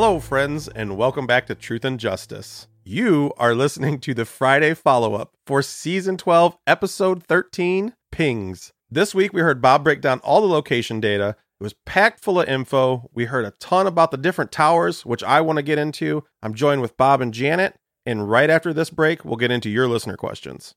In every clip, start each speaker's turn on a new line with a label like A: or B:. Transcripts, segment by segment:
A: Hello, friends, and welcome back to Truth and Justice. You are listening to the Friday follow up for season 12, episode 13 Pings. This week, we heard Bob break down all the location data. It was packed full of info. We heard a ton about the different towers, which I want to get into. I'm joined with Bob and Janet, and right after this break, we'll get into your listener questions.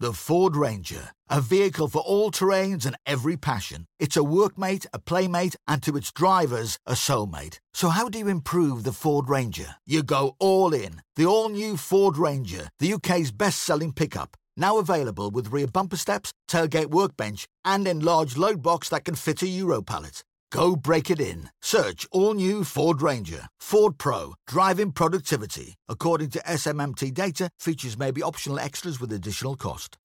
B: The Ford Ranger, a vehicle for all terrains and every passion. It's a workmate, a playmate, and to its drivers, a soulmate. So how do you improve the Ford Ranger? You go all in. The all-new Ford Ranger, the UK's best-selling pickup. Now available with rear bumper steps, tailgate workbench, and enlarged load box that can fit a Euro pallet. Go break it in. Search all new Ford Ranger. Ford Pro. Driving productivity. According to SMMT data, features may be optional extras with additional cost.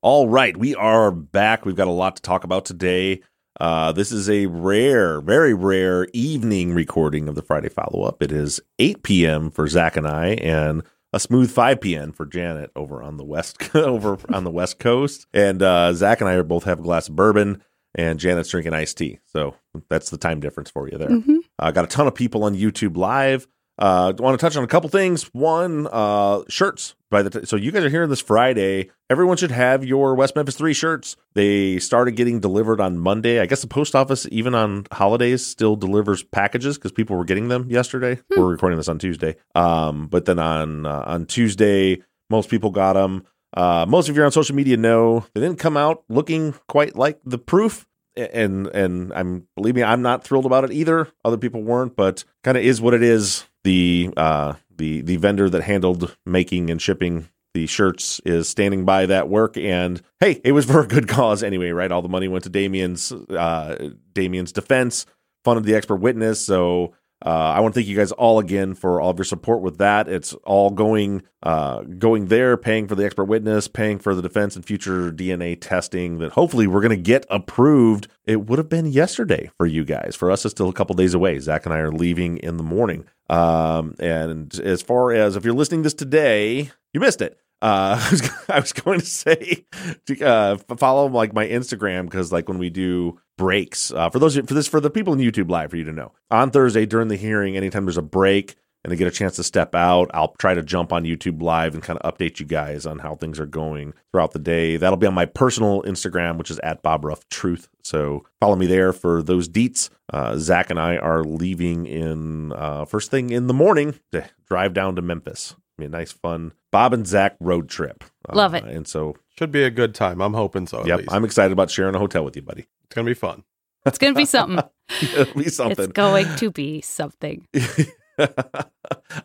C: All right, we are back. We've got a lot to talk about today. Uh, this is a rare, very rare evening recording of the Friday follow up. It is 8 p.m. for Zach and I, and a smooth 5 p.m. for Janet over on the west over on the west coast. And uh, Zach and I are both have a glass of bourbon, and Janet's drinking iced tea. So that's the time difference for you there. I
D: Mm-hmm.
C: uh, got a ton of people on YouTube live. Uh, want to touch on a couple things. One, uh, shirts. By the t- so you guys are hearing this Friday. Everyone should have your West Memphis Three shirts. They started getting delivered on Monday. I guess the post office, even on holidays, still delivers packages because people were getting them yesterday. We're recording this on Tuesday. Um, but then on uh, on Tuesday, most people got them. Uh, most of you on social media know they didn't come out looking quite like the proof and and I'm believe me, I'm not thrilled about it either. Other people weren't, but kind of is what it is. The uh the the vendor that handled making and shipping the shirts is standing by that work and hey, it was for a good cause anyway, right? All the money went to Damien's uh Damien's defense, funded the expert witness, so uh, I want to thank you guys all again for all of your support with that. It's all going uh, going there, paying for the expert witness, paying for the defense and future DNA testing that hopefully we're going to get approved. It would have been yesterday for you guys. For us, it's still a couple days away. Zach and I are leaving in the morning. Um, and as far as if you're listening this today, you missed it. Uh, I was, I was going to say to, uh, follow like my Instagram because like when we do breaks uh, for those for this for the people in YouTube live for you to know on Thursday during the hearing, anytime there's a break and they get a chance to step out, I'll try to jump on YouTube live and kind of update you guys on how things are going throughout the day. That'll be on my personal Instagram, which is at Bob Ruff Truth. So follow me there for those deets. Uh, Zach and I are leaving in uh, first thing in the morning to drive down to Memphis. Be a nice, fun Bob and Zach road trip. Uh,
D: Love it.
C: And so,
A: Should be a good time. I'm hoping so. At
C: yep,
A: least.
C: I'm excited about sharing a hotel with you, buddy.
A: it's gonna be fun.
D: It's going to be something.
C: It'll be something.
D: It's going to be something.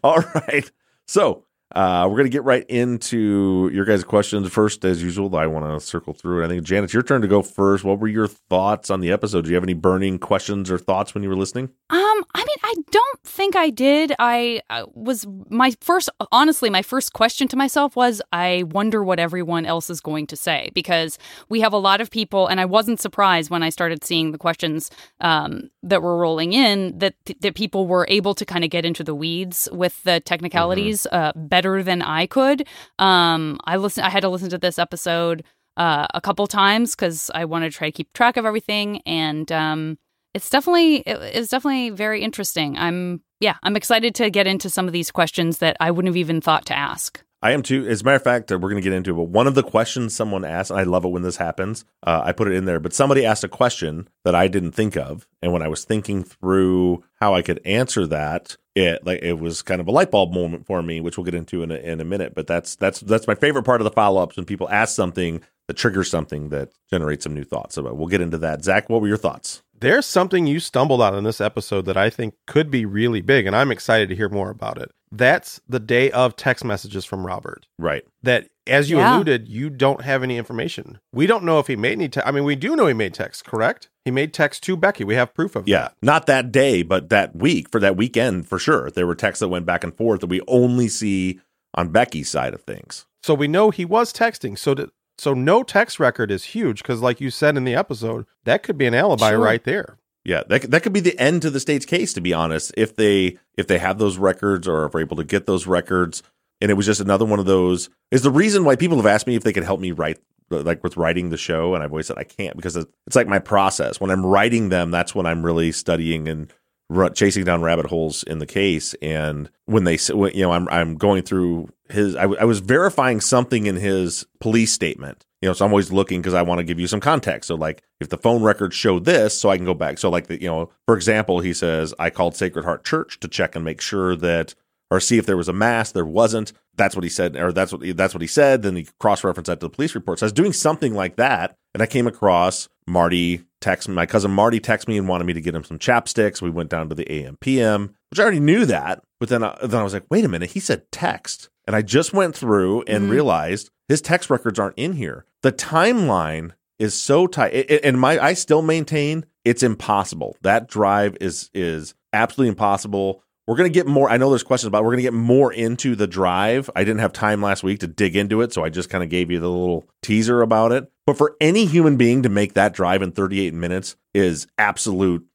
C: All right. So uh, we're going to get right into your guys' questions first, as usual. I want to circle through it. I think, Janet, it's your turn to go first. What were your thoughts on the episode? Do you have any burning questions or thoughts when you were listening?
D: Um, I mean, I don't think I did. I was my first, honestly, my first question to myself was, I wonder what everyone else is going to say because we have a lot of people, and I wasn't surprised when I started seeing the questions um, that were rolling in that that people were able to kind of get into the weeds with the technicalities
C: Mm-hmm.
D: uh, better than I could. Um, I listen. I had to listen to this episode uh, a couple times because I wanted to try to keep track of everything, and um, it's definitely it- it's definitely very interesting. I'm yeah, I'm excited to get into some of these questions that I wouldn't have even thought to ask.
C: I am too. As a matter of fact, uh, we're going to get into it. But one of the questions someone asked, and I love it when this happens. Uh, I put it in there, but somebody asked a question that I didn't think of, and when I was thinking through how I could answer that, it like it was kind of a light bulb moment for me, which we'll get into in a, in a minute. But that's that's that's my favorite part of the follow ups when people ask something that triggers something that generates some new thoughts. So uh, we'll get into that. Zach, what were your thoughts?
A: There's something you stumbled on in this episode that I think could be really big, and I'm excited to hear more about it. That's the day of text messages from Robert.
C: Right.
A: That, as you
D: Yeah.
A: alluded, you don't have any information. We don't know if he made any. Te- I mean, we do know he made text, correct? He made text to Becky. We have proof of that.
C: Yeah,
A: that.
C: not that day, but that week for that weekend for sure. There were texts that went back and forth that we only see on Becky's side of things.
A: So we know he was texting. So to, so no text record is huge because, like you said in the episode, that could be an alibi
D: Sure.
A: right there.
C: Yeah, that could- that could be the end to the state's case, to be honest. If they if they have those records or if we're able to get those records, and it was just another one of those is the reason why people have asked me if they could help me write like with writing the show, and I've always said I can't because it's it's like my process. When I'm writing them, that's when I'm really studying and ru- chasing down rabbit holes in the case. And when they s- when, you know I'm I'm going through his I, w- I was verifying something in his police statement. You know, so I'm always looking because I want to give you some context. So, like, if the phone records show this, so I can go back. So, like, the, you know, for example, he says I called Sacred Heart Church to check and make sure that, or see if there was a mass. There wasn't. That's what he said, or that's what that's what he said. Then he cross referenced that to the police report. So I was doing something like that, and I came across Marty text my cousin Marty text me and wanted me to get him some chapsticks. We went down to the ampm which I already knew that, but then I, then I was like, wait a minute, he said text, and I just went through and
D: Mhm.
C: realized his text records aren't in here. The timeline is so tight, it- and my I still maintain it's impossible. That drive is is absolutely impossible. We're gonna get more. I know there's questions about. it. We're gonna get more into the drive. I didn't have time last week to dig into it, so I just kind of gave you the little teaser about it. But for any human being to make that drive in 38 minutes is absolute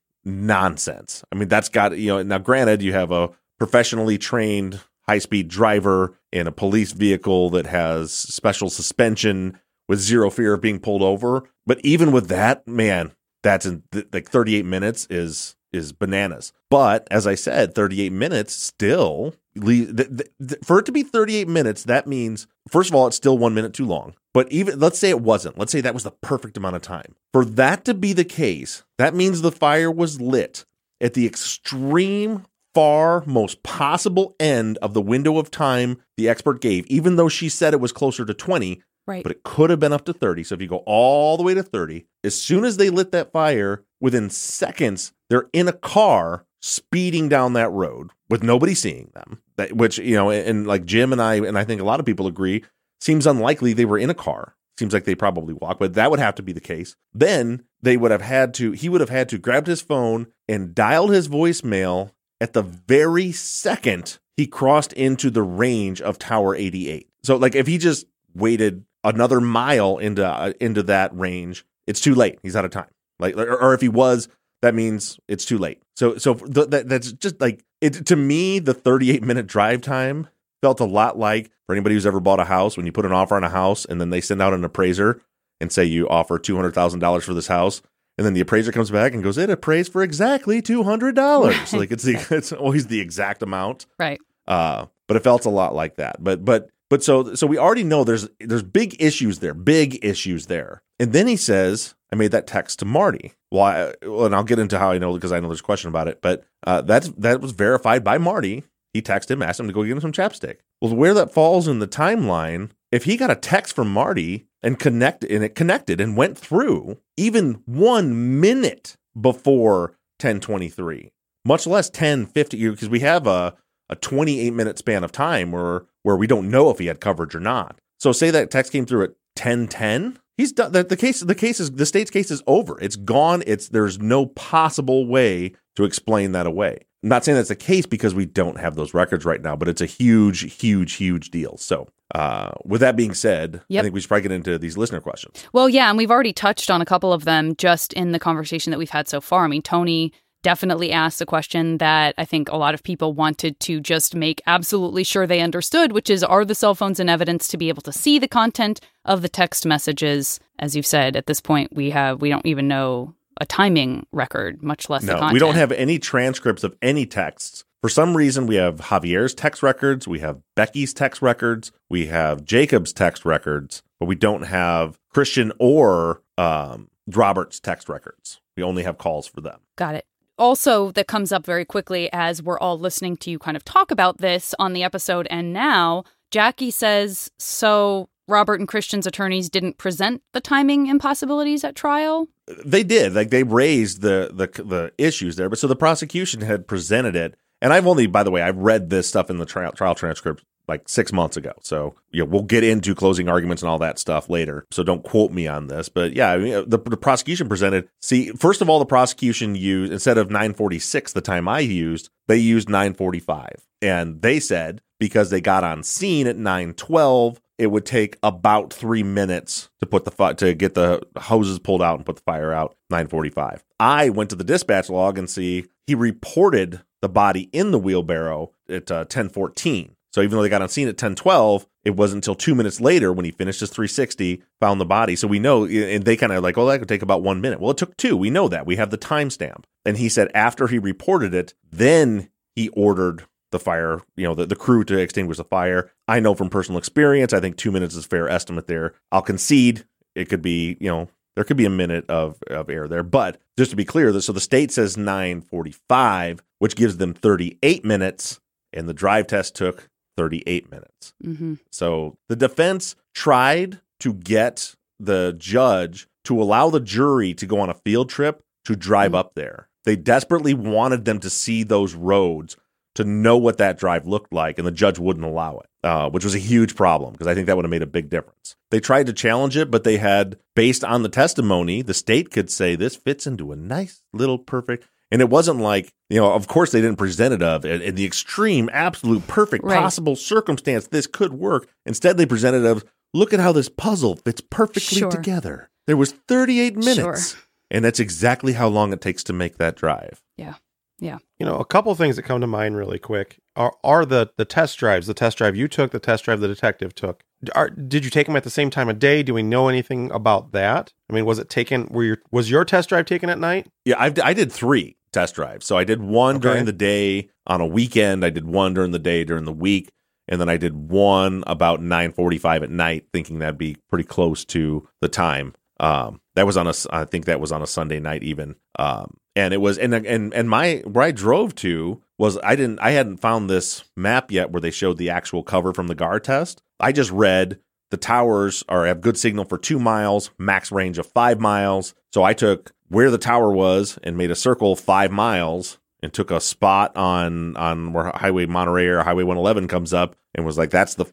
C: nonsense. I mean, that's got you know. Now, granted, you have a professionally trained high speed driver in a police vehicle that has special suspension with zero fear of being pulled over. But even with that, man, that's in th- like 38 minutes is is bananas. But as I said, 38 minutes still th- th- for it to be 38 minutes, that means first of all, it's still one minute too long. But even let's say it wasn't. Let's say that was the perfect amount of time. For that to be the case, that means the fire was lit at the extreme far most possible end of the window of time the expert gave, even though she said it was closer to 20,
D: Right.
C: but it could have been up to 30. So if you go all the way to 30, as soon as they lit that fire, within seconds, they're in a car speeding down that road with nobody seeing them. That, which, you know, and, and like Jim and I, and I think a lot of people agree, seems unlikely they were in a car. Seems like they probably walked, but that would have to be the case. Then they would have had to, he would have had to grab his phone and dialed his voicemail at the very second he crossed into the range of Tower 88. So, like, if he just waited another mile into uh, into that range, it's too late. He's out of time. Like, or, or if he was, that means it's too late. So, so th- that, that's just like it to me. The 38 minute drive time felt a lot like for anybody who's ever bought a house when you put an offer on a house and then they send out an appraiser and say you offer two hundred thousand dollars for this house. And then the appraiser comes back and goes, "It appraised for exactly two hundred dollars." like it's the it's always the exact amount.
D: Right.
C: Uh, but it felt a lot like that. But but but so so we already know there's there's big issues there, big issues there. And then he says, "I made that text to Marty." Well, I, well and I'll get into how I know because I know there's a question about it. But uh, that's that was verified by Marty. He texted him, asked him to go get him some chapstick. Well, where that falls in the timeline, if he got a text from Marty and connected and it connected and went through even one minute before 1023, much less 1050, because we have a a 28 minute span of time where where we don't know if he had coverage or not. So say that text came through at 1010, he's done that the case the case is the state's case is over. It's gone. It's there's no possible way to explain that away. I'm not saying that's the case because we don't have those records right now, but it's a huge, huge, huge deal. So, uh, with that being said,
D: Yep.
C: I think we should probably get into these listener questions.
D: Well, yeah, and we've already touched on a couple of them just in the conversation that we've had so far. I mean, Tony definitely asked a question that I think a lot of people wanted to just make absolutely sure they understood, which is are the cell phones in evidence to be able to see the content of the text messages? As you've said, at this point we have we don't even know a timing record, much less the
C: No,
D: content.
C: we don't have any transcripts of any texts. For some reason, we have Javier's text records, we have Becky's text records, we have Jacob's text records, but we don't have Christian or um, Robert's text records. We only have calls for them.
D: Got it. Also, that comes up very quickly as we're all listening to you kind of talk about this on the episode. And now Jackie says, So Robert and Christian's attorneys didn't present the timing impossibilities at trial?
C: They did, like they raised the the the issues there, but so the prosecution had presented it, and I've only, by the way, I've read this stuff in the trial trial transcript like six months ago. So know, we'll get into closing arguments and all that stuff later. So don't quote me on this. But yeah, I mean, the, the prosecution presented. See, first of all, the prosecution used instead of 946, the time I used, they used 945, and they said because they got on scene at 912 it would take about three minutes to put the fi- to get the hoses pulled out and put the fire out 945 i went to the dispatch log and see he reported the body in the wheelbarrow at uh, 1014 so even though they got on scene at 1012 it wasn't until two minutes later when he finished his 360 found the body. So we know and they kind of like oh that could take about one minute. Well it took two. We know that. We have the timestamp. And he said after he reported it then he ordered the fire, you know, the, the crew to extinguish the fire. I know from personal experience, I think two minutes is a fair estimate there. I'll concede it could be, you know, there could be a minute of, of air there. But just to be clear, so the state says 945, which gives them 38 minutes, and the drive test took 38 minutes.
D: Mm-hmm.
C: So the defense tried to get the judge to allow the jury to go on a field trip to drive up there. They desperately wanted them to see those roads to know what that drive looked like, and the judge wouldn't allow it, uh, which was a huge problem because I think that would have made a big difference. They tried to challenge it, but they had, based on the testimony, the state could say this fits into a nice little perfect. And it wasn't like, you know, of course they didn't present it of in the extreme, absolute, perfect
D: Right.
C: possible circumstance this could work. Instead, they presented of, look at how this puzzle fits perfectly
D: Sure.
C: together. There was 38 minutes.
D: Sure.
C: And that's exactly how long it takes to make that drive.
D: Yeah. Yeah.
A: You know, a couple things that come to mind really quick are are the the test drives, the test drive you took, the test drive the detective took. Are, did you take them at the same time of day? Do we know anything about that? I mean, was it taken? Were your was your test drive taken at night?
C: Yeah, I've, I did three test drives. So I did one
A: Okay.
C: during the day on a weekend. I did one during the day during the week, and then I did one about nine forty-five at night, thinking that'd be pretty close to the time. Um, that was on a, I think that was on a Sunday night even. Um, and it was, and and and my where I drove to was I didn't, I hadn't found this map yet where they showed the actual cover from the GAR test. I just read the towers are have good signal for two miles, max range of five miles. So I took where the tower was and made a circle five miles and took a spot on on where Highway Monterey or Highway 111 comes up and was like, that's the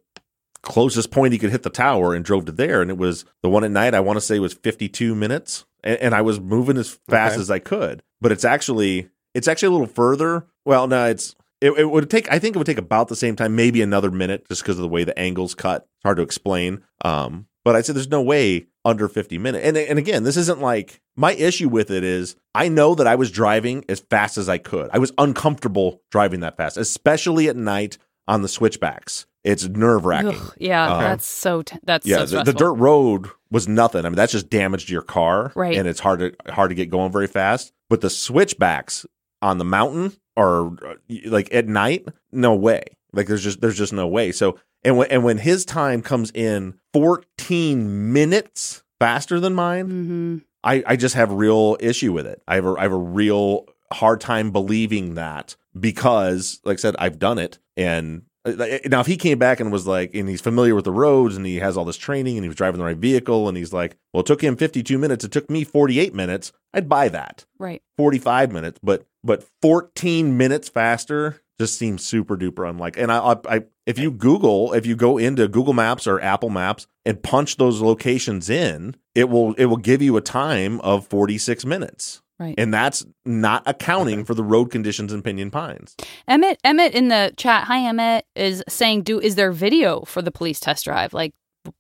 C: closest point he could hit the tower and drove to there. And it was the one at night, I want to say was 52 minutes. And, and I was moving as fast
A: Okay.
C: as I could. But it's actually it's actually a little further. Well, no, it's it, it would take I think it would take about the same time, maybe another minute, just because of the way the angles cut. It's hard to explain. Um, but I said there's no way under 50 minutes. And and again, this isn't like my issue with it is I know that I was driving as fast as I could. I was uncomfortable driving that fast, especially at night on the switchbacks. It's nerve wracking.
D: Yeah,
C: Uh,
D: that's so t- that's
C: Yeah,
D: so
C: the, the dirt road was nothing. I mean, that's just damage to your car,
D: Right.
C: And it's hard to hard to get going very fast. But the switchbacks on the mountain or uh, like at night, no way. Like there's just there's just no way. So and when and when his time comes in 14 minutes faster than mine,
D: hmm
C: I, I just have real issue with it. I have a, I have a real hard time believing that because, like I said, I've done it. And Uh, eh, now, if he came back and was like, and he's familiar with the roads and he has all this training and he was driving the right vehicle and he's like, well, it took him 52 minutes. It took me 48 minutes. I'd buy that.
D: Right.
C: 45 minutes, but but 14 minutes faster just seems super duper unlikely. And I, I, I if you Google, if you go into Google Maps or Apple Maps and punch those locations in, it will it will give you a time of 46 minutes.
D: Right.
C: And that's not accounting for the road conditions in Pinyon Pines.
D: Emmett Emmett in the chat, hi Emmett, is saying, "Do is there video for the police test drive? Like,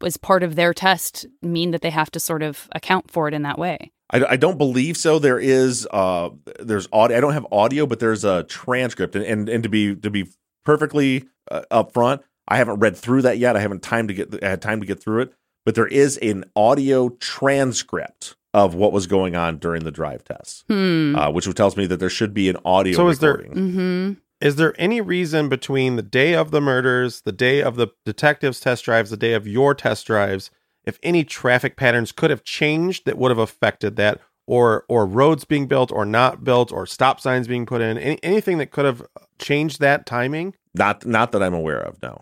D: is part of their test mean that they have to sort of account for it in that way?"
C: I, I don't believe so. There is uh there's audio. I don't have audio, but there's a transcript. And and, and to be to be perfectly uh, upfront, I haven't read through that yet. I haven't time to get I had time to get through it. But there is an audio transcript of what was going on during the drive tests,
D: Hmm.
C: uh, which tells me that there should be an audio
A: So is there-
C: recording.
D: mm-hmm.
A: Is there any reason between the day of the murders, the day of the detectives' test drives, the day of your test drives, if any traffic patterns could have changed that would have affected that, or or roads being built or not built, or stop signs being put in, any, anything that could have changed that timing?
C: Not not that I'm aware of. No.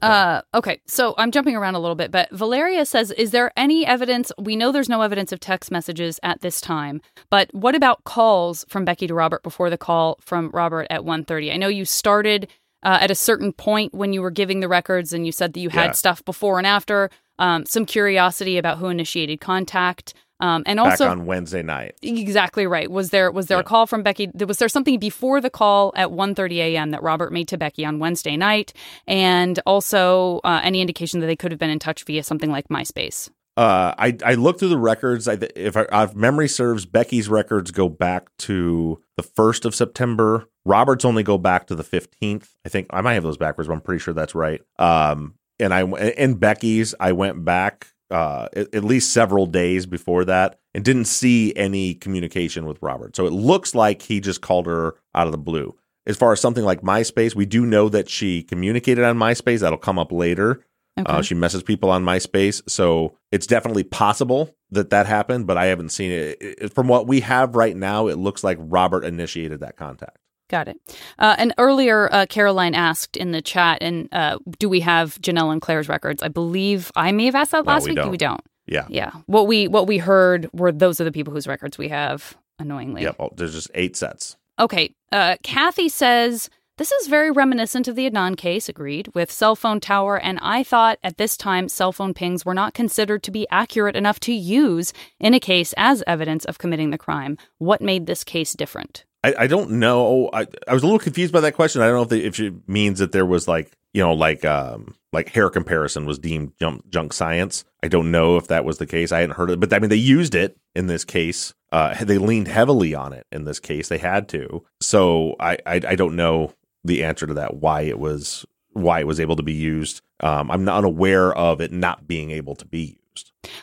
D: Uh, okay, so I'm jumping around a little bit, but Valeria says, "Is there any evidence? We know there's no evidence of text messages at this time, but what about calls from Becky to Robert before the call from Robert at 1:30? I know you started uh, at a certain point when you were giving the records, and you said that you had
C: Yeah.
D: stuff before and after. Um, some curiosity about who initiated contact, um, and
C: Back
D: also
C: on Wednesday night.
D: Exactly right. Was there was there a call from Becky? Was there something before the call at 1:30 a.m. that Robert made to Becky on Wednesday night, and also uh, any indication that they could have been in touch via something like MySpace?
C: Uh, I I looked through the records. I, if, I, if memory serves, Becky's records go back to the first of September. Robert's only go back to the fifteenth. I think I might have those backwards, but I'm pretty sure that's right. Um, and I in Becky's, I went back uh at, at least several days before that and didn't see any communication with Robert. So it looks like he just called her out of the blue. As far as something like MySpace, we do know that she communicated on MySpace. That'll come up later.
D: Okay.
C: Uh, she messes people on MySpace, so it's definitely possible that that happened, but I haven't seen it. It- it- From what we have right now, it looks like Robert initiated that contact.
D: Got it. Uh, and earlier, uh, Caroline asked in the chat, and uh, do we have Janelle and Claire's records? I believe I may have asked that
C: No,
D: last
C: we
D: week.
C: don't.
D: We don't.
C: Yeah.
D: Yeah. What we what we heard were those are the people whose records we have. Annoyingly.
C: Yep. Oh, there's just eight sets.
D: Okay. Uh, Kathy says, This is very reminiscent of the Adnan case, agreed, with cell phone tower, and I thought at this time cell phone pings were not considered to be accurate enough to use in a case as evidence of committing the crime. What made this case different?
C: I, I don't know. I, I was a little confused by that question. I don't know if, they, if it means that there was like you know like um like hair comparison was deemed junk, junk science. I don't know if that was the case. I hadn't heard it, but I mean they used it in this case. Uh, they leaned heavily on it in this case. They had to. So I I, I don't know the answer to that. Why it was why it was able to be used. Um, I'm not unaware of it not being able to be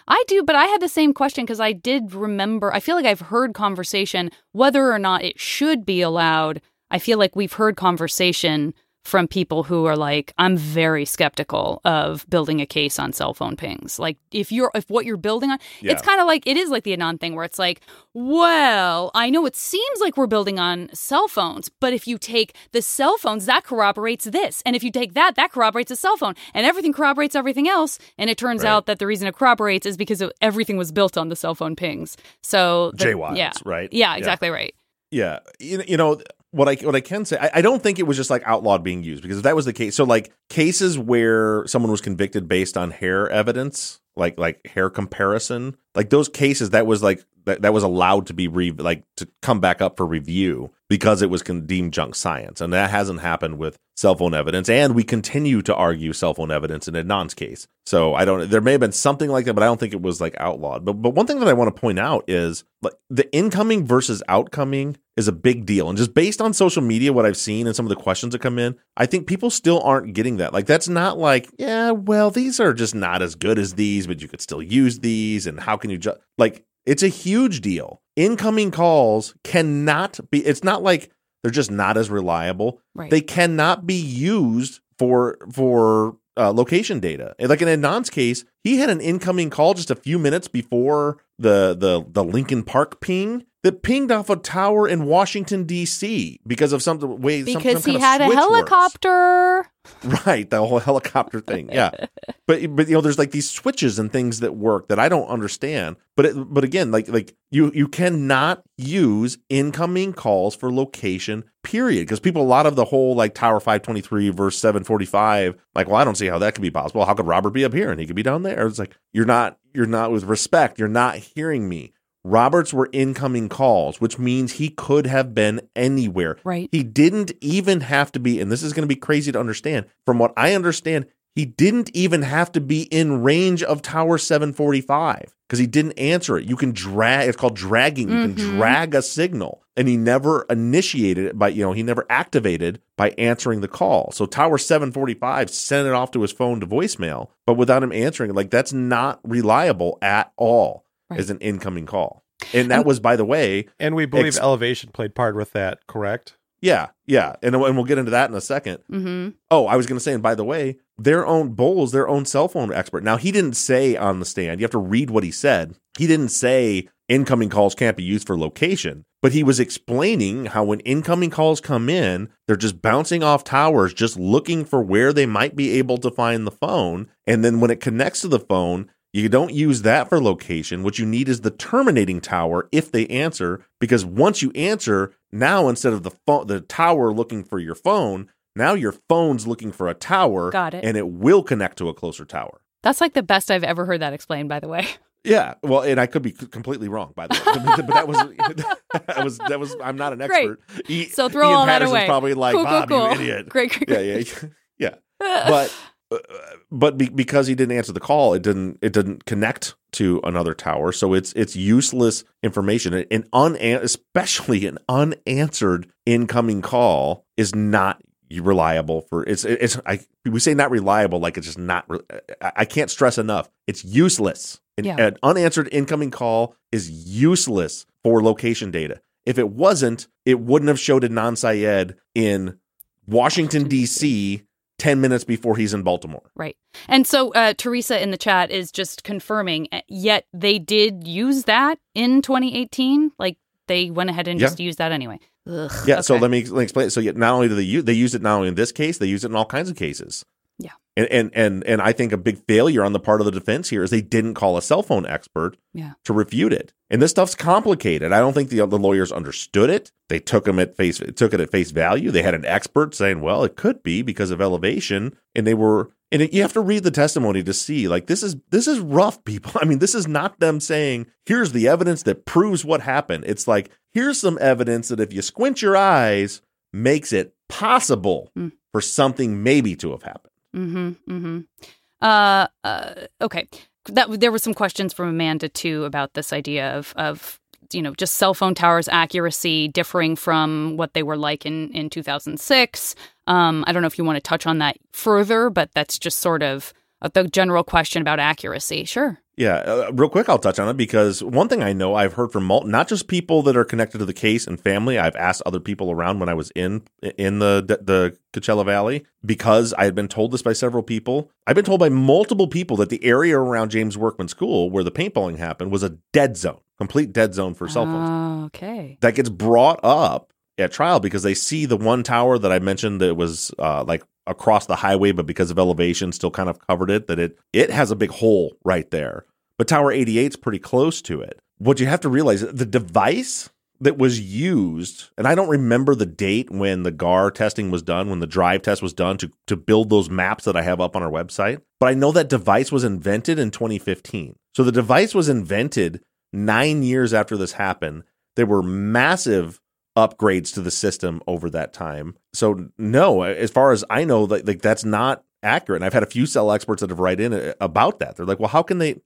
D: I do, but I had the same question because I did remember. I feel like I've heard conversation whether or not it should be allowed. I feel like we've heard conversation from people who are like, I'm very skeptical of building a case on cell phone pings. Like, if you're, if what you're building on, it's kind of like, it is like the Adnan thing where it's like, well, I know it seems like we're building on cell phones, but if you take the cell phones, that corroborates this. And if you take that, that corroborates a cell phone. And everything corroborates everything else. And it turns
C: Right.
D: out that the reason it corroborates is because of, everything was built on the cell phone pings. So, the,
C: JWADs,
D: yeah.
C: right?
D: Yeah,
C: Yeah.
D: exactly right.
C: Yeah, you, you know what I what I can say. I, I don't think it was just like outlawed being used because if that was the case, so like cases where someone was convicted based on hair evidence, like like hair comparison, like those cases that was like that, that was allowed to be re- like to come back up for review because it was con- deemed junk science, and that hasn't happened with cell phone evidence. And we continue to argue cell phone evidence in Adnan's case. So I don't. There may have been something like that, but I don't think it was like outlawed. But but one thing that I want to point out is like the incoming versus outcoming is a big deal. And just based on social media, what I've seen and some of the questions that come in, I think people still aren't getting that. Like that's not like yeah, well these are just not as good as these, but you could still use these. And how can you just like it's a huge deal. Incoming calls cannot be, it's not like they're just not as reliable.
D: Right.
C: They cannot be used for, for, uh, location data. Like in Adnan's case, he had an incoming call just a few minutes before the the the Leakin Park ping that pinged off a tower in Washington D.C. because of some way some-
D: because
C: some
D: he
C: kind of
D: had a
C: switch works.
D: helicopter.
C: Right, the whole helicopter thing. Yeah. but but you know there's like these switches and things that work that I don't understand. But it, but again, like like you you cannot use incoming calls for location period because people a lot of the whole like Tower 523 verse 745 like well I don't see how that could be possible. How could Robert be up here and he could be down there? It's like you're not you're not with respect. You're not hearing me. Roberts were incoming calls, which means he could have been anywhere.
D: Right.
C: He didn't even have to be, and this is going to be crazy to understand. From what I understand, he didn't even have to be in range of Tower 745 because he didn't answer it. You can drag, it's called dragging. You can mm-hmm. drag a signal, and he never initiated it by, you know, he never activated by answering the call. So Tower 745 sent it off to his phone to voicemail, but without him answering it, like that's not reliable at all
D: Right.
C: as an incoming call. And that was, by the way,
A: And we believe
C: Ex-
A: elevation played part with that, correct?
C: yeah, yeah. And, and we'll get into that in a second.
D: Mm-hmm.
C: Oh, I was going to say, and by the way, their own Bowles, their own cell phone expert. Now, he didn't say on the stand, you have to read what he said. He didn't say incoming calls can't be used for location, but he was explaining how when incoming calls come in, they're just bouncing off towers, just looking for where they might be able to find the phone. And then when it connects to the phone, you don't use that for location. What you need is the terminating tower if they answer, because once you answer, now instead of the phone, the tower looking for your phone, now your phone's looking for a tower.
D: Got it.
C: And it will connect to a closer tower.
D: That's like the best I've ever heard that explained. By the way.
C: Yeah, well, and I could be completely wrong, by the way, but that was that was that was. I'm not an
D: Great.
C: expert. E-
D: So throw
C: Ian
D: all that away.
C: Probably like
D: Cool, cool,
C: Bob,
D: cool.
C: you idiot.
D: Great, great,
C: Yeah, yeah, yeah. But Uh, but be, because he didn't answer the call, it didn't it didn't connect to another tower, so it's it's useless information. An un especially an unanswered incoming call is not reliable for it's it's I we say not reliable like it's just not I, can't stress enough it's useless an,
D: Yeah.
C: an unanswered incoming call is useless for location data if it wasn't it wouldn't have showed Adnan Syed in Washington D.C. 10 minutes before he's in Baltimore
D: Right. And so uh, Teresa in the chat is just confirming, uh, yet they did use that in 2018. Like they went ahead and
C: Yeah.
D: just used that anyway. Ugh,
C: Yeah. So let me, let me explain. So yet not only do they use, they use it not only in this case, they use it in all kinds of cases. And, and and and I think a big failure on the part of the defense here is they didn't call a cell phone expert
D: Yeah.
C: to refute it. And this stuff's complicated. I don't think the the lawyers understood it. They took them at face took it at face value. They had an expert saying, "Well, it could be because of elevation," and they were. And it, you have to read the testimony to see like this is this is rough, people. I mean, this is not them saying, "Here's the evidence that proves what happened." It's like, here's some evidence that if you squint your eyes, makes it possible
D: Mm.
C: for something maybe to have happened.
D: Mm-hmm. Mm-hmm. Uh, uh, okay. That there were some questions from Amanda too about this idea of of you know just cell phone towers accuracy differing from what they were like in in 2006. Um, I don't know if you want to touch on that further, but that's just sort of the general question about accuracy. Sure.
C: Yeah, uh, real quick, I'll touch on it because one thing I know I've heard from mul- not just people that are connected to the case and family. I've asked other people around when I was in in the the Coachella Valley because I had been told this by several people. I've been told by multiple people that the area around James Workman School where the paintballing happened was a dead zone, complete dead zone for cell phones.
D: Oh, okay.
C: That gets brought up at trial because they see the one tower that I mentioned that was uh, like across the highway, but because of elevation, still kind of covered it. That it it has a big hole right there. But Tower 88 is pretty close to it. What you have to realize the device that was used, and I don't remember the date when the GAR testing was done, when the drive test was done to, to build those maps that I have up on our website, but I know that device was invented in 2015. So the device was invented nine years after this happened. There were massive upgrades to the system over that time. So no, as far as I know, like, like that's not accurate. And I've had a few cell experts that have write in uh, about that. They're like, well, how can they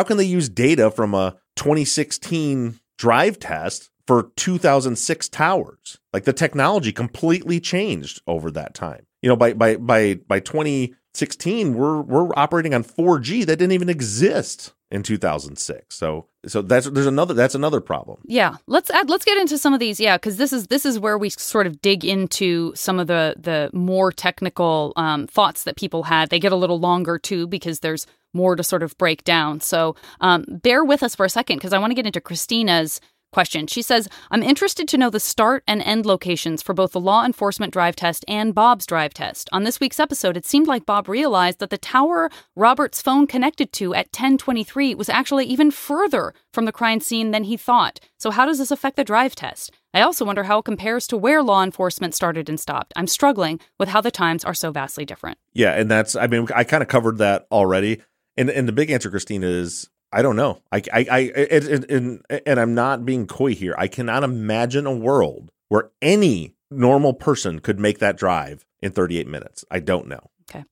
C: how can they use data from a 2016 drive test for 2006 towers? Like the technology completely changed over that time. You know, by by by by 2016, we're we're operating on 4G that didn't even exist in 2006. So so that's there's another that's another problem.
D: Yeah, let's add let's get into some of these. Yeah, because this is this is where we sort of dig into some of the the more technical um, thoughts that people had. They get a little longer too because there's more to sort of break down. So um, bear with us for a second because I want to get into Christina's question. She says, I'm interested to know the start and end locations for both the law enforcement drive test and Bob's drive test. On this week's episode, it seemed like Bob realized that the tower Robert's phone connected to at 1023 was actually even further from the crime scene than he thought. So, how does this affect the drive test? I also wonder how it compares to where law enforcement started and stopped. I'm struggling with how the times are so vastly different.
C: Yeah, and that's I mean I kind of covered that already. And and the big answer, Christina, is I don't know. I I I it, it, and and I'm not being coy here. I cannot imagine a world where any normal person could make that drive in 38 minutes. I don't know.
D: Okay.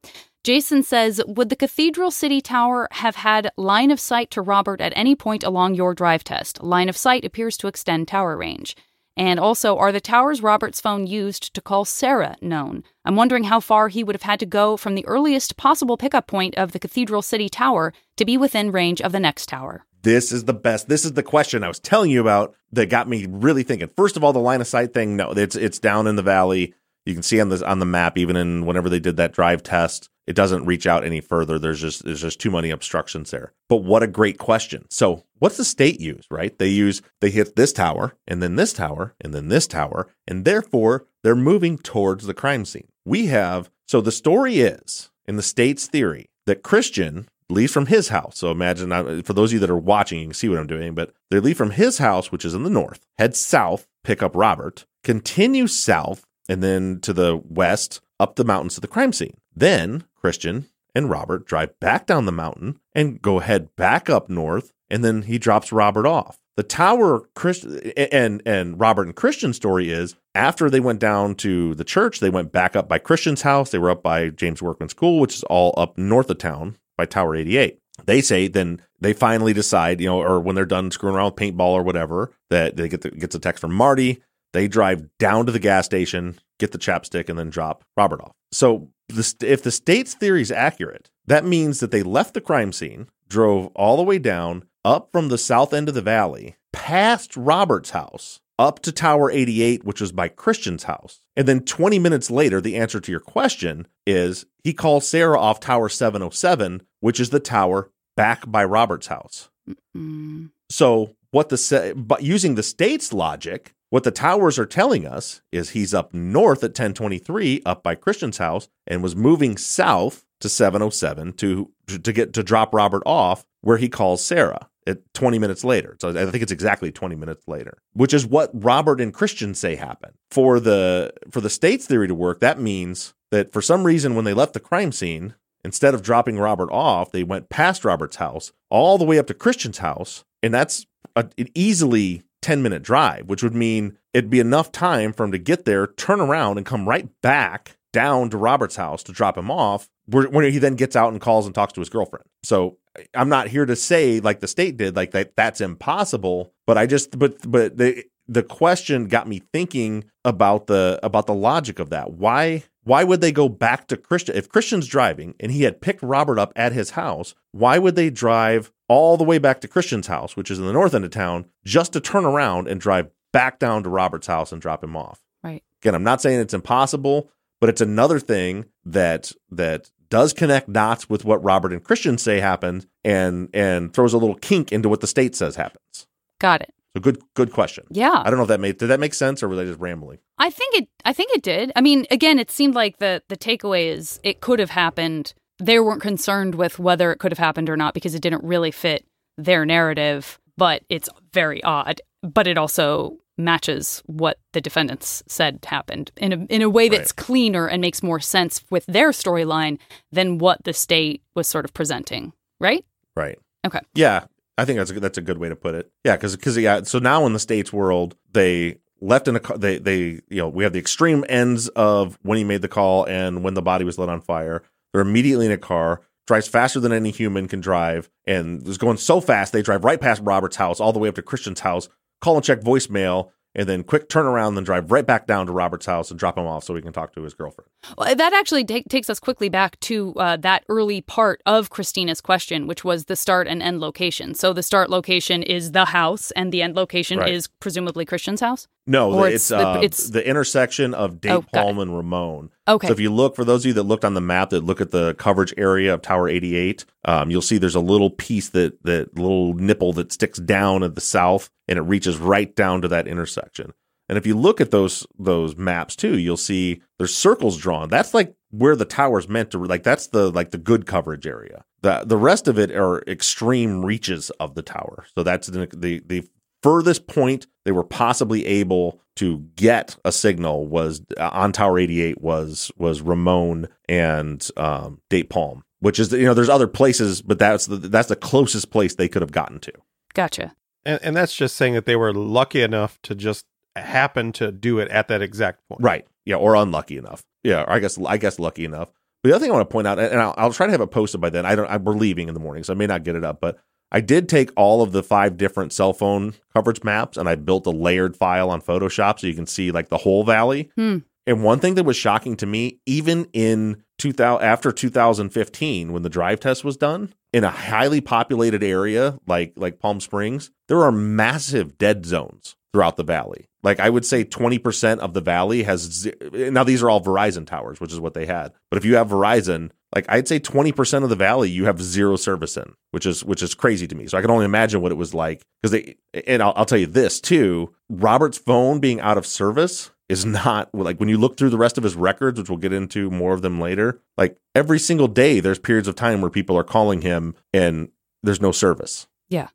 D: Jason says, Would the Cathedral City Tower have had line of sight to Robert at any point along your drive test? Line of sight appears to extend tower range. And also, are the towers Robert's phone used to call Sarah known? I'm wondering how far he would have had to go from the earliest possible pickup point of the Cathedral City Tower to be within range of the next tower.
C: This is the best. This is the question I was telling you about that got me really thinking. First of all, the line of sight thing. No, it's it's down in the valley. You can see on the on the map, even in whenever they did that drive test, it doesn't reach out any further. There's just there's just too many obstructions there. But what a great question. So what's the state use, right? They use they hit this tower and then this tower and then this tower, and therefore they're moving towards the crime scene. We have so the story is in the state's theory that Christian leaves from his house. So imagine uh, for those of you that are watching, you can see what I'm doing, but they leave from his house, which is in the north, head south, pick up Robert, continue south, and then to the west, up the mountains to the crime scene. Then Christian and Robert drive back down the mountain and go head back up north, and then he drops Robert off. The tower Christ- and and Robert and Christian's story is after they went down to the church, they went back up by Christian's house. They were up by James Workman School, which is all up north of town by Tower 88. They say then they finally decide, you know, or when they're done screwing around with paintball or whatever, that they get the, gets a text from Marty. They drive down to the gas station, get the chapstick, and then drop Robert off. So the, if the state's theory is accurate, that means that they left the crime scene, drove all the way down, up from the south end of the valley, past Robert's house, up to Tower 88, which was by Christian's house. And then 20 minutes later, the answer to your question is he calls Sarah off Tower 707, which is the tower back by Robert's house.
D: Mm-hmm.
C: So, what the but using the state's logic, what the towers are telling us is he's up north at 1023, up by Christian's house, and was moving south to 707 to to get to drop Robert off where he calls Sarah at 20 minutes later. So I think it's exactly 20 minutes later, which is what Robert and Christian say happened. For the for the state's theory to work, that means that for some reason when they left the crime scene, instead of dropping Robert off, they went past Robert's house all the way up to Christian's house, and that's a, an easily 10 minute drive, which would mean it'd be enough time for him to get there, turn around, and come right back down to Robert's house to drop him off, where, he then gets out and calls and talks to his girlfriend. So I'm not here to say like the state did, like that that's impossible. But I just but but the the question got me thinking about the about the logic of that. Why why would they go back to Christian if Christian's driving and he had picked Robert up at his house? Why would they drive all the way back to Christian's house, which is in the north end of town, just to turn around and drive back down to Robert's house and drop him off?
D: Right.
C: Again, I'm not saying it's impossible, but it's another thing that that does connect dots with what Robert and Christian say happened and and throws a little kink into what the state says happens.
D: Got it.
C: So good good question.
D: Yeah.
C: I don't know if that made did that make sense or was I just rambling?
D: I think it I think it did. I mean, again, it seemed like the the takeaway is it could have happened. They weren't concerned with whether it could have happened or not because it didn't really fit their narrative, but it's very odd. But it also matches what the defendants said happened in a in a way that's right. cleaner and makes more sense with their storyline than what the state was sort of presenting, right?
C: Right.
D: Okay.
C: Yeah, I think that's a, that's a good way to put it. Yeah, because because yeah, so now in the states world, they left in a. They they you know we have the extreme ends of when he made the call and when the body was lit on fire. They're immediately in a car, drives faster than any human can drive, and is going so fast they drive right past Robert's house, all the way up to Christian's house. Call and check voicemail, and then quick turn around, then drive right back down to Robert's house and drop him off so he can talk to his girlfriend.
D: Well, that actually ta- takes us quickly back to uh, that early part of Christina's question, which was the start and end location. So the start location is the house, and the end location
C: Right.
D: is presumably Christian's house.
C: No,
D: Or
C: it's
D: it's the-
C: uh,
D: it's-
C: the intersection of Date
D: Oh,
C: Palm and Ramon.
D: Okay.
C: So if you look for those of you that looked on the map that look at the coverage area of Tower 88, um, you'll see there's a little piece that that little nipple that sticks down at the south, and it reaches right down to that intersection. And if you look at those those maps too, you'll see there's circles drawn. That's like where the tower's meant to like that's the like the good coverage area. The the rest of it are extreme reaches of the tower. So that's the the, the furthest point they were possibly able to get a signal was uh, on Tower 88 was was Ramon and um, Date Palm, which is you know there's other places, but that's the, that's the closest place they could have gotten to.
D: Gotcha.
A: And, and that's just saying that they were lucky enough to just happen to do it at that exact point.
C: Right. Yeah, or unlucky enough. Yeah, or I guess I guess lucky enough. But the other thing I want to point out, and I'll, I'll try to have it posted by then. I don't. I, we're leaving in the morning, so I may not get it up. But I did take all of the five different cell phone coverage maps, and I built a layered file on Photoshop so you can see like the whole valley.
D: Hmm.
C: And one thing that was shocking to me, even in 2000 after 2015, when the drive test was done, in a highly populated area like like Palm Springs, there are massive dead zones throughout the valley. Like I would say 20% of the valley has now these are all Verizon towers, which is what they had. But if you have Verizon, like I'd say 20% of the valley you have zero service in, which is which is crazy to me. So I can only imagine what it was like because they and I'll, I'll tell you this too, Robert's phone being out of service is not like when you look through the rest of his records, which we'll get into more of them later. Like every single day, there's periods of time where people are calling him and there's no service.
D: Yeah.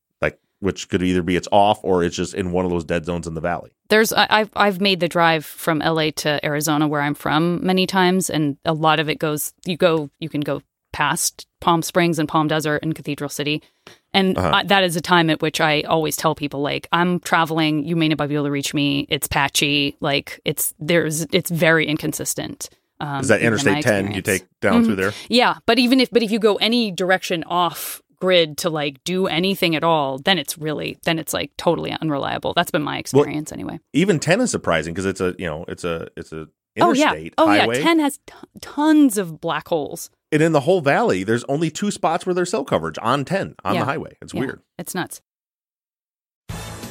C: Which could either be it's off or it's just in one of those dead zones in the valley.
D: There's I, I've I've made the drive from LA to Arizona where I'm from many times, and a lot of it goes you go you can go past Palm Springs and Palm Desert and Cathedral City, and
C: Uh-huh.
D: I, that is a time at which I always tell people like I'm traveling, you may not be able to reach me. It's patchy, like it's there's it's very inconsistent. Um,
C: Is that Interstate 10 you take down
D: Mhm.
C: through there?
D: Yeah, but even if but if you go any direction off grid to like do anything at all, then it's really then it's like totally unreliable. That's been my experience anyway.
C: Even 10 is surprising because it's a, you know, it's a it's a
D: Oh yeah.
C: interstate
D: Oh
C: highway.
D: yeah. Ten has t- tons of black holes.
C: And in the whole valley, there's only two spots where there's cell coverage on 10 on
D: Yeah.
C: the highway. It's
D: Yeah,
C: weird.
D: It's nuts.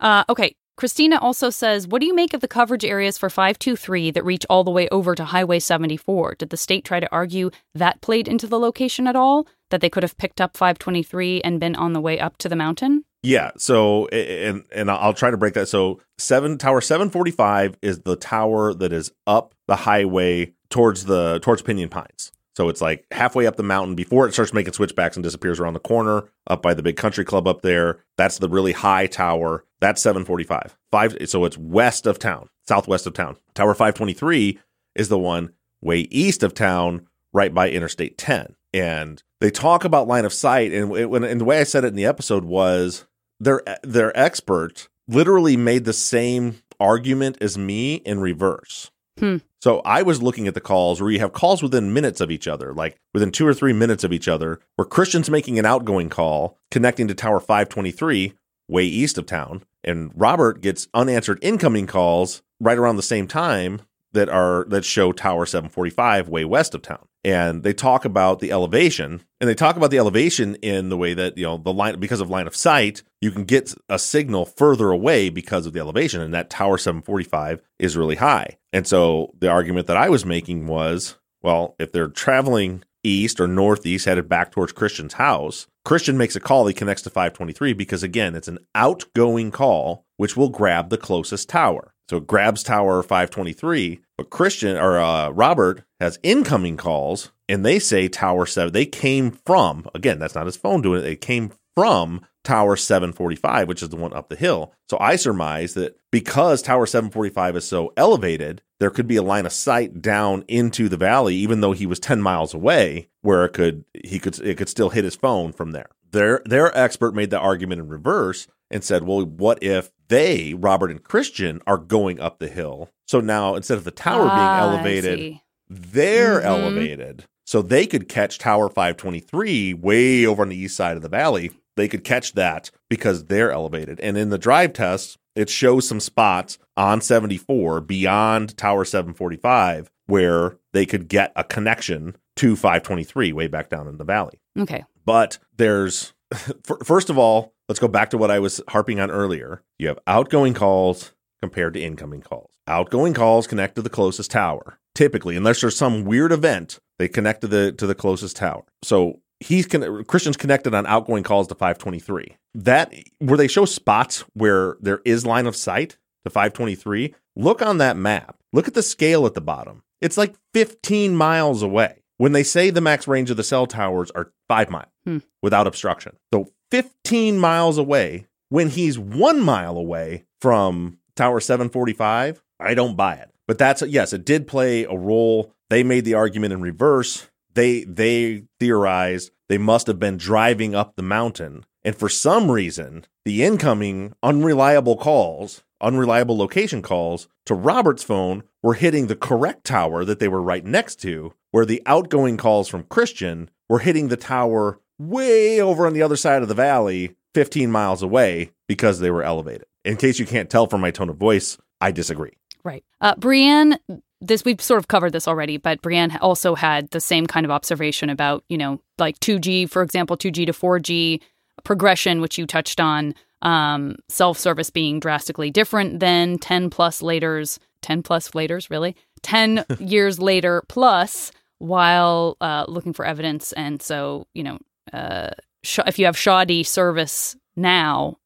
D: Uh, okay. Christina also says, What do you make of the coverage areas for 523 that reach all the way over to Highway 74? Did the state try to argue that played into the location at all? That they could have picked up 523 and been on the way up to the mountain?
C: Yeah. So, and and I'll try to break that. So, seven tower seven forty five is the tower that is up the highway towards the towards Pinyon Pines. So it's like halfway up the mountain before it starts making switchbacks and disappears around the corner up by the big country club up there. That's the really high tower. That's 745. Five so it's west of town, southwest of town. Tower 523 is the one way east of town, right by Interstate 10. And they talk about line of sight and it, and the way I said it in the episode was their their expert literally made the same argument as me in reverse.
D: Hmm.
C: So I was looking at the calls where you have calls within minutes of each other, like within two or three minutes of each other, where Christian's making an outgoing call connecting to Tower 523, way east of town, and Robert gets unanswered incoming calls right around the same time that are that show Tower 745 way west of town. And they talk about the elevation, and they talk about the elevation in the way that, you know, the line because of line of sight, you can get a signal further away because of the elevation, and that Tower 745 is really high. And so the argument that I was making was, well, if they're traveling east or northeast headed back towards Christian's house, Christian makes a call, he connects to 523 because again, it's an outgoing call which will grab the closest tower. So it grabs tower 523, but Christian or uh, Robert has incoming calls and they say tower 7 they came from again, that's not his phone doing it. They came from Tower 745, which is the one up the hill. So I surmise that because Tower 745 is so elevated, there could be a line of sight down into the valley, even though he was 10 miles away, where it could he could it could still hit his phone from there. Their their expert made the argument in reverse and said, well, what if they, Robert and Christian, are going up the hill? So now instead of the tower
D: Ah,
C: being elevated, they're
D: Mhm.
C: elevated. So they could catch Tower 523 way over on the east side of the valley. They could catch that because they're elevated. And in the drive test, it shows some spots on 74 beyond Tower 745 where they could get a connection to 523 way back down in the valley.
D: Okay.
C: But there's, first of all, let's go back to what I was harping on earlier. You have outgoing calls compared to incoming calls. Outgoing calls connect to the closest tower. Typically, unless there's some weird event, they connect to the to the closest tower. So he's con- Christian's connected on outgoing calls to 523. That where they show spots where there is line of sight to 523. Look on that map. Look at the scale at the bottom. It's like 15 miles away. When they say the max range of the cell towers are five miles
D: Hmm.
C: without obstruction. So 15 miles away when he's one mile away from Tower 745, I don't buy it. But that's yes, it did play a role. They made the argument in reverse. They they theorized they must have been driving up the mountain, and for some reason, the incoming unreliable calls, unreliable location calls to Robert's phone were hitting the correct tower that they were right next to, where the outgoing calls from Christian were hitting the tower way over on the other side of the valley, 15 miles away, because they were elevated. In case you can't tell from my tone of voice, I disagree.
D: Right. Uh, Brienne, this we've sort of covered this already, but Brienne also had the same kind of observation about, you know, like 2G, for example, 2G to 4G progression, which you touched on, um, self service being drastically different than 10 plus laters, 10 plus laters, really? 10 years later plus while uh, looking for evidence. And so, you know, uh, sh- if you have shoddy service now,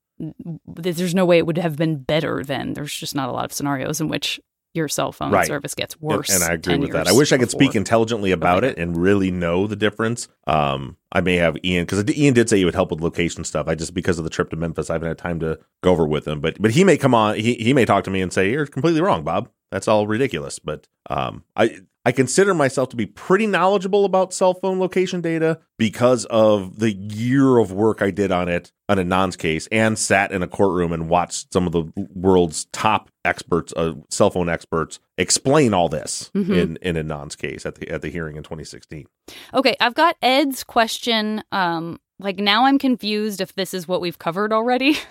D: there's no way it would have been better then. There's just not a lot of scenarios in which your cell phone
C: Right.
D: service gets worse.
C: And, I agree with that. I wish I could speak intelligently about it and really know the difference. Um, I may have Ian because Ian did say he would help with location stuff. I just because of the trip to Memphis, I haven't had time to go over with him. But but he may come on. He he may talk to me and say you're completely wrong, Bob. That's all ridiculous. But um, I I consider myself to be pretty knowledgeable about cell phone location data because of the year of work I did on it on Adnan's case and sat in a courtroom and watched some of the world's top experts, uh, cell phone experts, explain all this
D: Mhm.
C: in in Adnan's case at the at the hearing in 2016.
D: Okay, I've got Ed's question. Um, like now I'm confused if this is what we've covered already.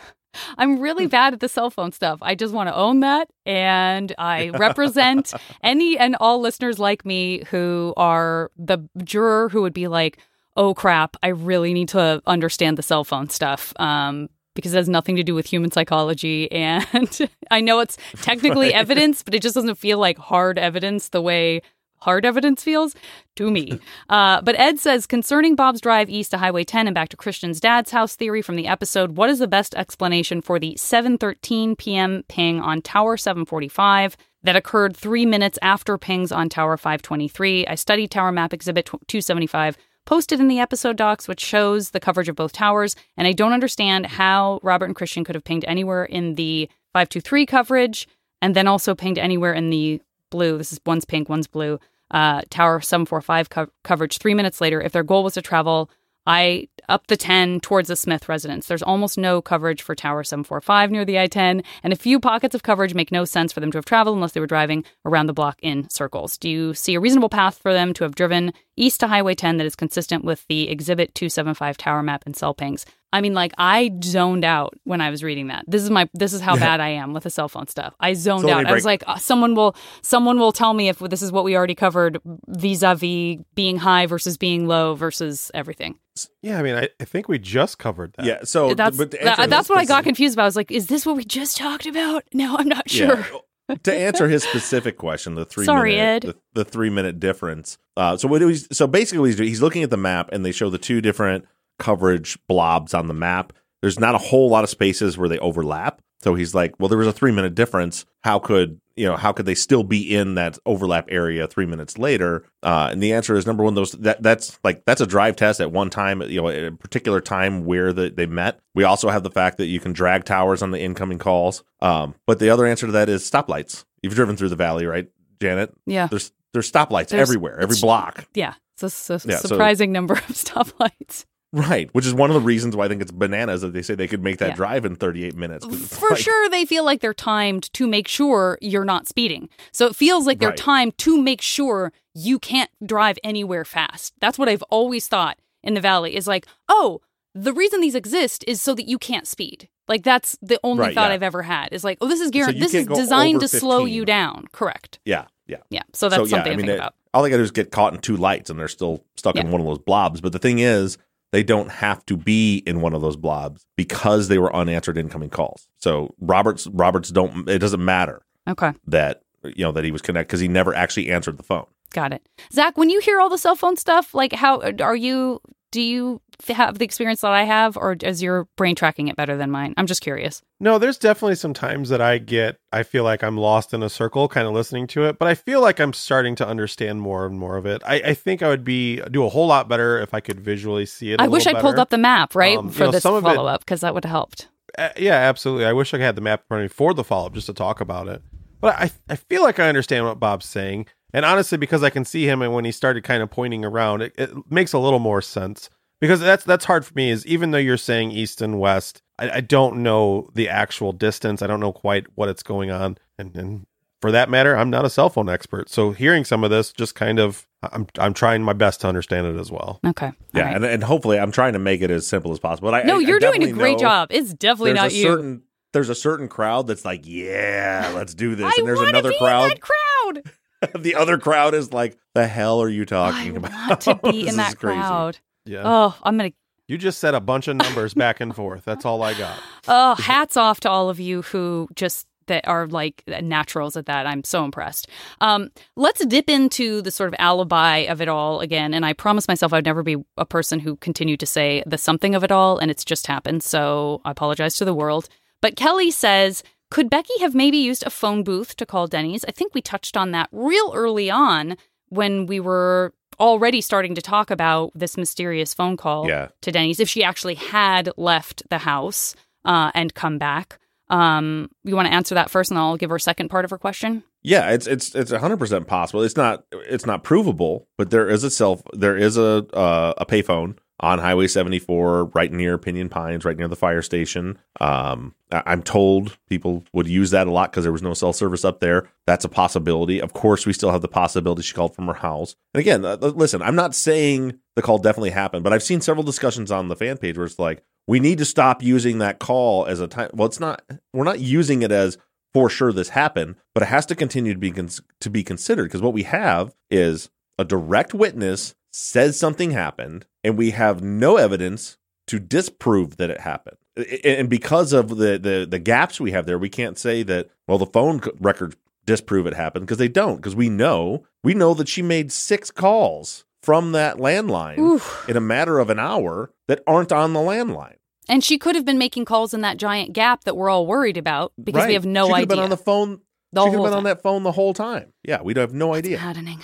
D: I'm really bad at the cell phone stuff. I just want to own that. And I represent any and all listeners like me who are the juror who would be like, oh crap, I really need to understand the cell phone stuff. Um, because it has nothing to do with human psychology. And I know it's technically
E: Right.
D: evidence, but it just doesn't feel like hard evidence the way hard evidence feels to me. Uh, but Ed says concerning Bob's drive east to Highway 10 and back to Christian's dad's house theory from the episode, what is the best explanation for the 7:13 p.m. ping on Tower 745 that occurred three minutes after pings on Tower 523? I studied Tower Map Exhibit 275 posted in the episode docs, which shows the coverage of both towers. And I don't understand how Robert and Christian could have pinged anywhere in the 523 coverage and then also pinged anywhere in the blue. This is one's pink, one's blue. Uh, Tower 745 co- coverage three minutes later. If their goal was to travel, I up the 10 towards the Smith residence. There's almost no coverage for Tower 745 near the I 10, and a few pockets of coverage make no sense for them to have traveled unless they were driving around the block in circles. Do you see a reasonable path for them to have driven east to Highway 10 that is consistent with the Exhibit 275 tower map and cell pings? I mean, like I zoned out when I was reading that. This is my this is how bad I am with the cell phone stuff. I zoned out.
C: me
D: I was like, uh, someone will someone will tell me if this is what we already covered vis-a-vis being high versus being low versus everything.
A: Yeah, I mean, I, I think we just covered that.
C: Yeah. So
D: that's
C: but
D: that- that's
C: his
D: what I got confused about. I was like, is this what we just talked about? No, I'm not sure.
C: Yeah. to answer his specific question, the three
D: Sorry,
C: minute,
D: Ed.
C: The, the three minute difference. Uh, so what do we, so basically what he's doing, he's looking at the map and they show the two different coverage blobs on the map. There's not a whole lot of spaces where they overlap. So he's like, well, there was a three minute difference. How could you know? How could they still be in that overlap area three minutes later? Uh, and the answer is number one. Those that that's like that's a drive test at one time. You know, at a particular time where the, they met. We also have the fact that you can drag towers on the incoming calls. Um, but the other answer to that is stoplights. You've driven through the valley, right, Janet?
D: Yeah.
C: There's there's stoplights
D: There's-
C: everywhere, every block.
D: Yeah, it's a
C: Yeah, so-
D: surprising number of stoplights.
C: Right, which is one of the reasons why I think it's bananas that they say they could make that
D: Yeah.
C: drive in 38 minutes.
D: For
C: like-
D: sure, they feel like they're timed to make sure you're not speeding. So it feels like they're
C: Right.
D: timed to make sure you can't drive anywhere fast. That's what I've always thought in the valley is like, oh, the reason these exist is so that you can't speed. Like that's the only
C: Right,
D: thought
C: yeah.
D: I've ever had. Is like, oh, this is
C: So
D: guaranteed.
C: you
D: this is designed to slow you down. Correct.
C: Yeah, yeah.
D: Yeah. So that's something
C: I mean,
D: to think
C: they-
D: about.
C: all they got to do is get caught in two lights, and they're still stuck in one of those blobs. But the thing is, they don't have to be in one of those blobs because they were unanswered incoming calls. So Roberts, Roberts don't. It doesn't matter
D: Okay.
C: that you know that he was connected because he never actually answered the phone.
D: Got it. Zach, when you hear all the cell phone stuff, like how are you? Do you have the experience that I have, or is your brain tracking it better than mine? I'm just curious.
A: No, there's definitely some times that I get, I feel like I'm lost in a circle kind of listening to it, but I feel like I'm starting to understand more and more of it. I, I think I would be, do a whole lot better if I could visually see it. I
D: I wish I pulled up the map, right,
A: Um, you
D: for
A: know,
D: this
A: some of it-
D: follow up, because that would have helped.
A: Uh, yeah, absolutely. I wish I had the map running for the follow up just to talk about it. But I, I feel like I understand what Bob's saying. And honestly, because I can see him and when he started kind of pointing around, it, it makes a little more sense. Because that's that's hard for me is even though you're saying east and west, I, I don't know the actual distance. I don't know quite what it's going on. And, and for that matter, I'm not a cell phone expert. So hearing some of this just kind of I'm I'm trying my best to understand it as well.
D: Okay.
C: Yeah, and, and hopefully I'm trying to make it as simple as possible. But I,
D: No,
C: I- I
D: you're doing a great job. It's definitely not
C: a
D: you.
C: Certain, there's a certain crowd that's like, yeah, let's do this,
D: I
C: and there's another
D: be in
C: crowd.
D: that crowd.
C: the other crowd is like, the hell are you talking about?
D: Want to be in that
C: is crazy.
D: crowd.
A: Yeah.
D: Oh, I'm gonna.
A: You just said a bunch of numbers back and forth. That's all I got.
D: Oh, hats off to all of you who just that are like naturals at that. I'm so impressed. Um, let's dip into the sort of alibi of it all again. And I promised myself I'd never be a person who continued to say the something of it all, and it's just happened. So I apologize to the world. But Kelly says, could Becky have maybe used a phone booth to call Denny's? I think we touched on that real early on when we were already starting to talk about this mysterious phone call
C: Yeah.
D: to Denny's if she actually had left the house uh, and come back. Um, you want to answer that first, and I'll give her a second part of her question.
C: Yeah, it's it's it's hundred percent possible. It's not it's not provable, but there is a self there is a uh, a payphone on Highway seventy four, right near Pinyon Pines, right near the fire station. Um, I- I'm told people would use that a lot because there was no cell service up there. That's a possibility. Of course, we still have the possibility she called from her house. And again, uh, listen, I'm not saying the call definitely happened, but I've seen several discussions on the fan page where it's like we need to stop using that call as a time. Well, it's not. We're not using it as for sure this happened, but it has to continue to be cons- to be considered because what we have is a direct witness says something happened, and we have no evidence to disprove that it happened. And because of the the, the gaps we have there, we can't say that well the phone records disprove it happened because they don't because we know we know that she made six calls from that landline
D: Oof.
C: in a matter of an hour that aren't on the landline.
D: And she could have been making calls in that giant gap that we're all worried about because
C: Right.
D: we have no idea.
C: she could
D: idea.
C: Have been on the phone.
D: The
C: she could have been on that phone the whole time. Yeah, we have no idea.
D: maddening.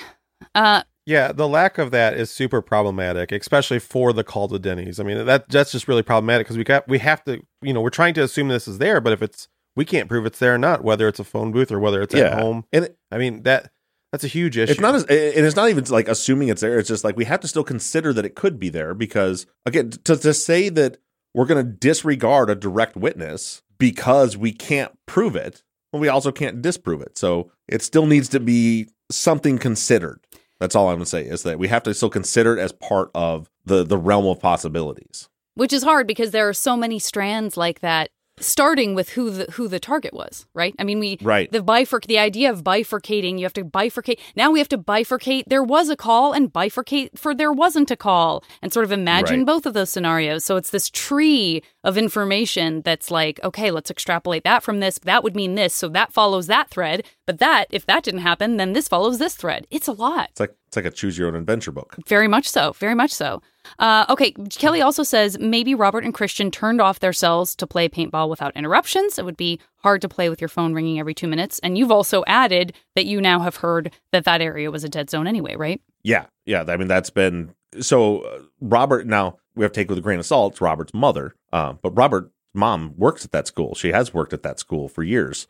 D: Uh,
A: Yeah, the lack of that is super problematic, especially for the call to Denny's. I mean, that that's just really problematic because we got we have to, you know, we're trying to assume this is there, but if it's we can't prove it's there or not, whether it's a phone booth or whether it's
C: Yeah.
A: at home.
C: And it-
A: I mean that That's a huge issue.
C: It's not as, and it's not even like assuming it's there. It's just like we have to still consider that it could be there because again, to, to say that we're going to disregard a direct witness because we can't prove it, well, we also can't disprove it. So it still needs to be something considered. That's all I'm going to say is that we have to still consider it as part of the the realm of possibilities.
D: Which is hard because there are so many strands like that starting with who the who the target was, right? I mean, we
C: Right.
D: the bifurc the idea of bifurcating, you have to bifurcate. Now we have to bifurcate. There was a call and bifurcate for there wasn't a call, and sort of imagine
C: Right.
D: both of those scenarios. So it's this tree of information that's like, okay, let's extrapolate that from this. That would mean this, so that follows that thread. But that, if that didn't happen, then this follows this thread. It's a lot.
C: It's like it's like a choose your own adventure book.
D: Very much so. Very much so. Uh, okay, Kelly also says maybe Robert and Christian turned off their cells to play paintball without interruptions. It would be hard to play with your phone ringing every two minutes. And you've also added that you now have heard that that area was a dead zone anyway, right?
C: Yeah, yeah. I mean, that's been so. Uh, Robert, now we have to take with a grain of salt. It's Robert's mother, uh, but Robert's mom works at that school. She has worked at that school for years,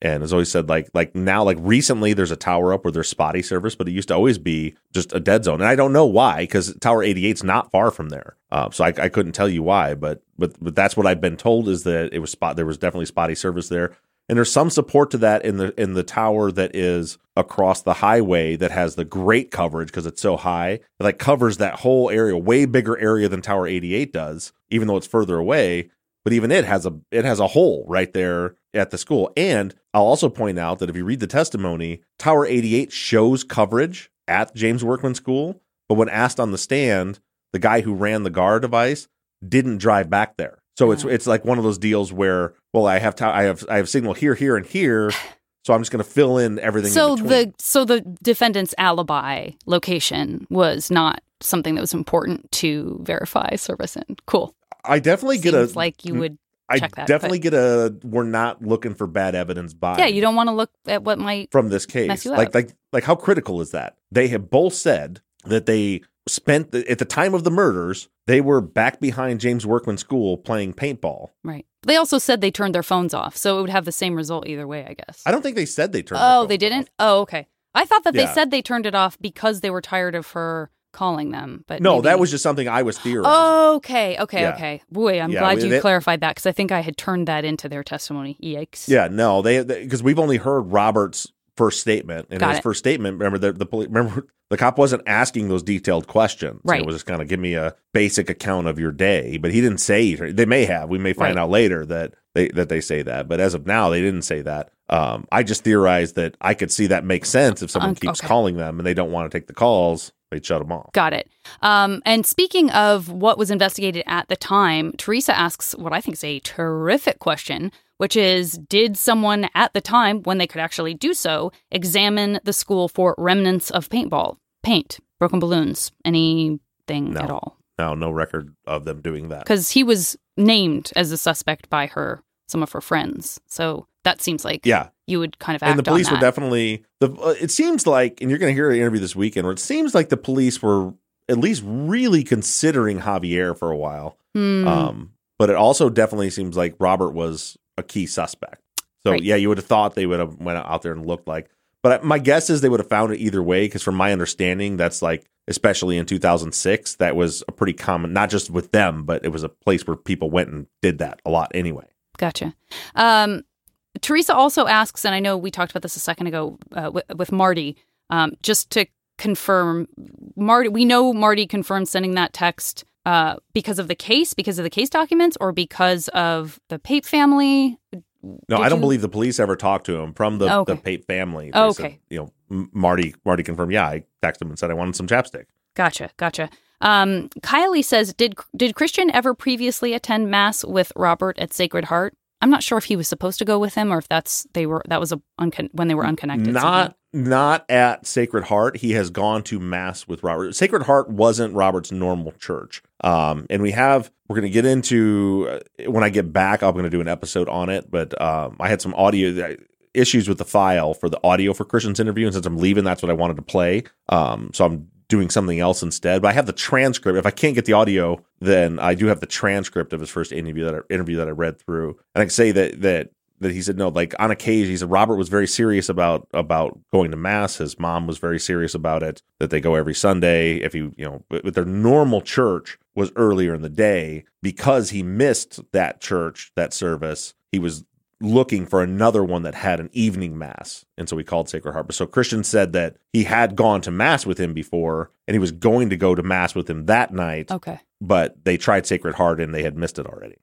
C: and has always said like like now like recently there's a tower up where there's spotty service, but it used to always be just a dead zone, and I don't know why because Tower 88's not far from there. Uh, so I, I couldn't tell you why, but but but that's what I've been told is that it was spot. There was definitely spotty service there and there's some support to that in the in the tower that is across the highway that has the great coverage because it's so high it like covers that whole area way bigger area than tower 88 does even though it's further away but even it has a it has a hole right there at the school and i'll also point out that if you read the testimony tower 88 shows coverage at james workman school but when asked on the stand the guy who ran the GAR device didn't drive back there so it's mm. it's like one of those deals where, well, I have to, I have I have signal here, here, and here, so I'm just going to fill in everything.
D: So
C: in
D: the so the defendant's alibi location was not something that was important to verify service in. Cool.
C: I definitely get a
D: like you would
C: I
D: that,
C: definitely
D: but-
C: get a. We're not looking for bad evidence by.
D: Yeah, you don't want to look at what might
C: from this case. Like like like how critical is that? They have both said that they spent the, at the time of the murders they were back behind James Workman School playing paintball.
D: Right. They also said they turned their phones off, so it would have the same result either way, I guess.
C: I don't think they said they turned.
D: Oh, they didn't? Oh, okay. I thought that
C: Yeah.
D: they said they turned it off because they were tired of her calling them. But
C: No,
D: maybe-
C: that was just something I was theorizing.
D: Okay, okay,
C: Yeah.
D: okay. Boy, I'm
C: Yeah,
D: glad
C: we-
D: you
C: they-
D: clarified that because I think I had turned that into their testimony. Yikes.
C: Yeah, no, they because we've only heard Robert's first statement, and
D: Got
C: his
D: it.
C: first statement. Remember the the poli- remember the cop wasn't asking those detailed questions.
D: Right.
C: It was just kind of give me a basic account of your day, but he didn't say. They may have. We may find
D: Right.
C: out later that they that they say that, but as of now, they didn't say that. Um, I just theorized that I could see that makes sense if someone
D: Um,
C: keeps
D: okay.
C: calling them and they don't want to take the calls, they'd shut them off.
D: Got it. Um, and speaking of what was investigated at the time, Teresa asks what I think is a terrific question, which is Did someone at the time, when they could actually do so, examine the school for remnants of paintball, paint, broken balloons, anything
C: No.
D: at all?
C: No, no record of them doing that.
D: Because he was named as a suspect by her, some of her friends. So that seems like
C: Yeah,
D: you would kind of act
C: and the police were definitely the uh, it seems like and you're going to hear an interview this weekend where it seems like the police were at least really considering javier for a while
D: Hmm.
C: um but it also definitely seems like robert was a key suspect so
D: Right.
C: yeah you would have thought they would have went out there and looked like but my guess is they would have found it either way because from my understanding that's like especially in 2006 that was a pretty common not just with them but it was a place where people went and did that a lot anyway
D: Gotcha. Um, Teresa also asks, and I know we talked about this a second ago uh, w- with Marty, um, just to confirm, Marty. We know Marty confirmed sending that text uh, because of the case, because of the case documents, or because of the Pape family.
C: No,
D: Did
C: I don't believe the police ever talked to him from the,
D: Oh, okay.
C: the Pape family.
D: Oh,
C: They said,
D: okay.
C: you know, Marty Marty confirmed. Yeah, I texted him and said I wanted some chapstick.
D: Gotcha, gotcha. Um, Kylie says, did did Christian ever previously attend mass with Robert at Sacred Heart? I'm not sure if he was supposed to go with him or if that's they were that was a uncon- when they were unconnected.
C: Not not at Sacred Heart. He has gone to mass with Robert. Sacred Heart wasn't Robert's normal church. Um, and we have we're going to get into uh, when I get back. I'm going to do an episode on it. But um, I had some audio issues with the file for the audio for Christian's interview, and since I'm leaving, that's what I wanted to play. Um, so I'm doing something else instead. But I have the transcript. If I can't get the audio, then I do have the transcript of his first interview that I, interview that I read through, and I can say that that that he said no, like on occasion, he said Robert was very serious about about going to mass. His mom was very serious about it. That they go every Sunday. If he, you know, with their normal church was earlier in the day because he missed that church that service. He was looking for another one that had an evening mass. And so we called Sacred Heart. So Christian said that he had gone to mass with him before and he was going to go to mass with him that night.
D: Okay.
C: But they tried Sacred Heart and they had missed it already.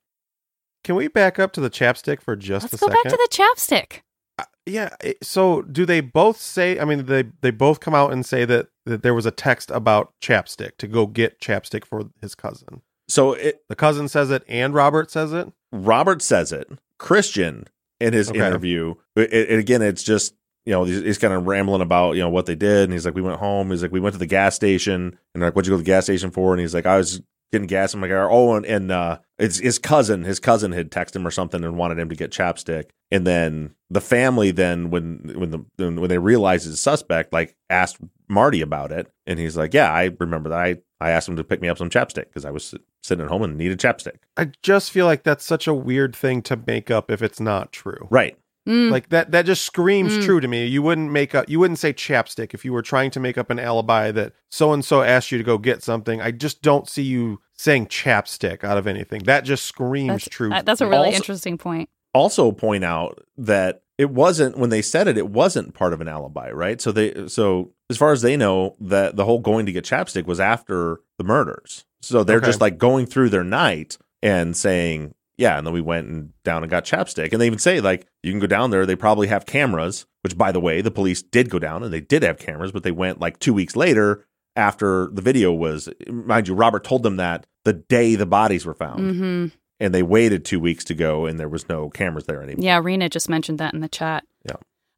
A: Can we back up to the chapstick for just
D: Let's
A: a
D: go back to the chapstick.
A: Uh, yeah. Eh, so do they both say? I mean, they they both come out and say that that there was a text about chapstick to go get chapstick for his cousin.
C: So it
A: The cousin says it, and Robert says it.
C: Robert says it. Christian in his
A: Okay.
C: interview, it, it- again, it's just you know he's, he's kind of rambling about you know what they did, and he's like, we went home. He's like, we went to the gas station, and they're like, what'd you go to the gas station for? And he's like, I was getting gas in my car. Oh, and, and uh, it's his cousin. His cousin had texted him or something and wanted him to get chapstick. And then the family then when when the when they realized it's a suspect, like asked Marty about it, and he's like, yeah, I remember that. I I asked him to pick me up some chapstick because I was sitting at home and needed chapstick.
A: I just feel like that's such a weird thing to make up if it's not true.
C: Right.
D: Mm.
A: Like that that just screams
D: Mm.
A: true to me. You wouldn't make up you wouldn't say chapstick if you were trying to make up an alibi that so and so asked you to go get something. I just don't see you saying chapstick out of anything. That just screams
D: That's,
A: true.
D: uh, that's a really
C: Also-
D: interesting point.
C: also point out that it wasn't when they said it it wasn't part of an alibi right so they so as far as they know that the whole going to get chapstick was after the murders so they're
A: Okay.
C: just like going through their night and saying yeah and then we went and down and got chapstick. And they even say like you can go down there they probably have cameras which by the way the police did go down and they did have cameras but they went like two weeks later after the video was mind you robert told them that the day the bodies were found.
D: Hmm
C: and they waited two weeks to go and there was no cameras there anymore.
D: Yeah, Rena just mentioned that in the chat.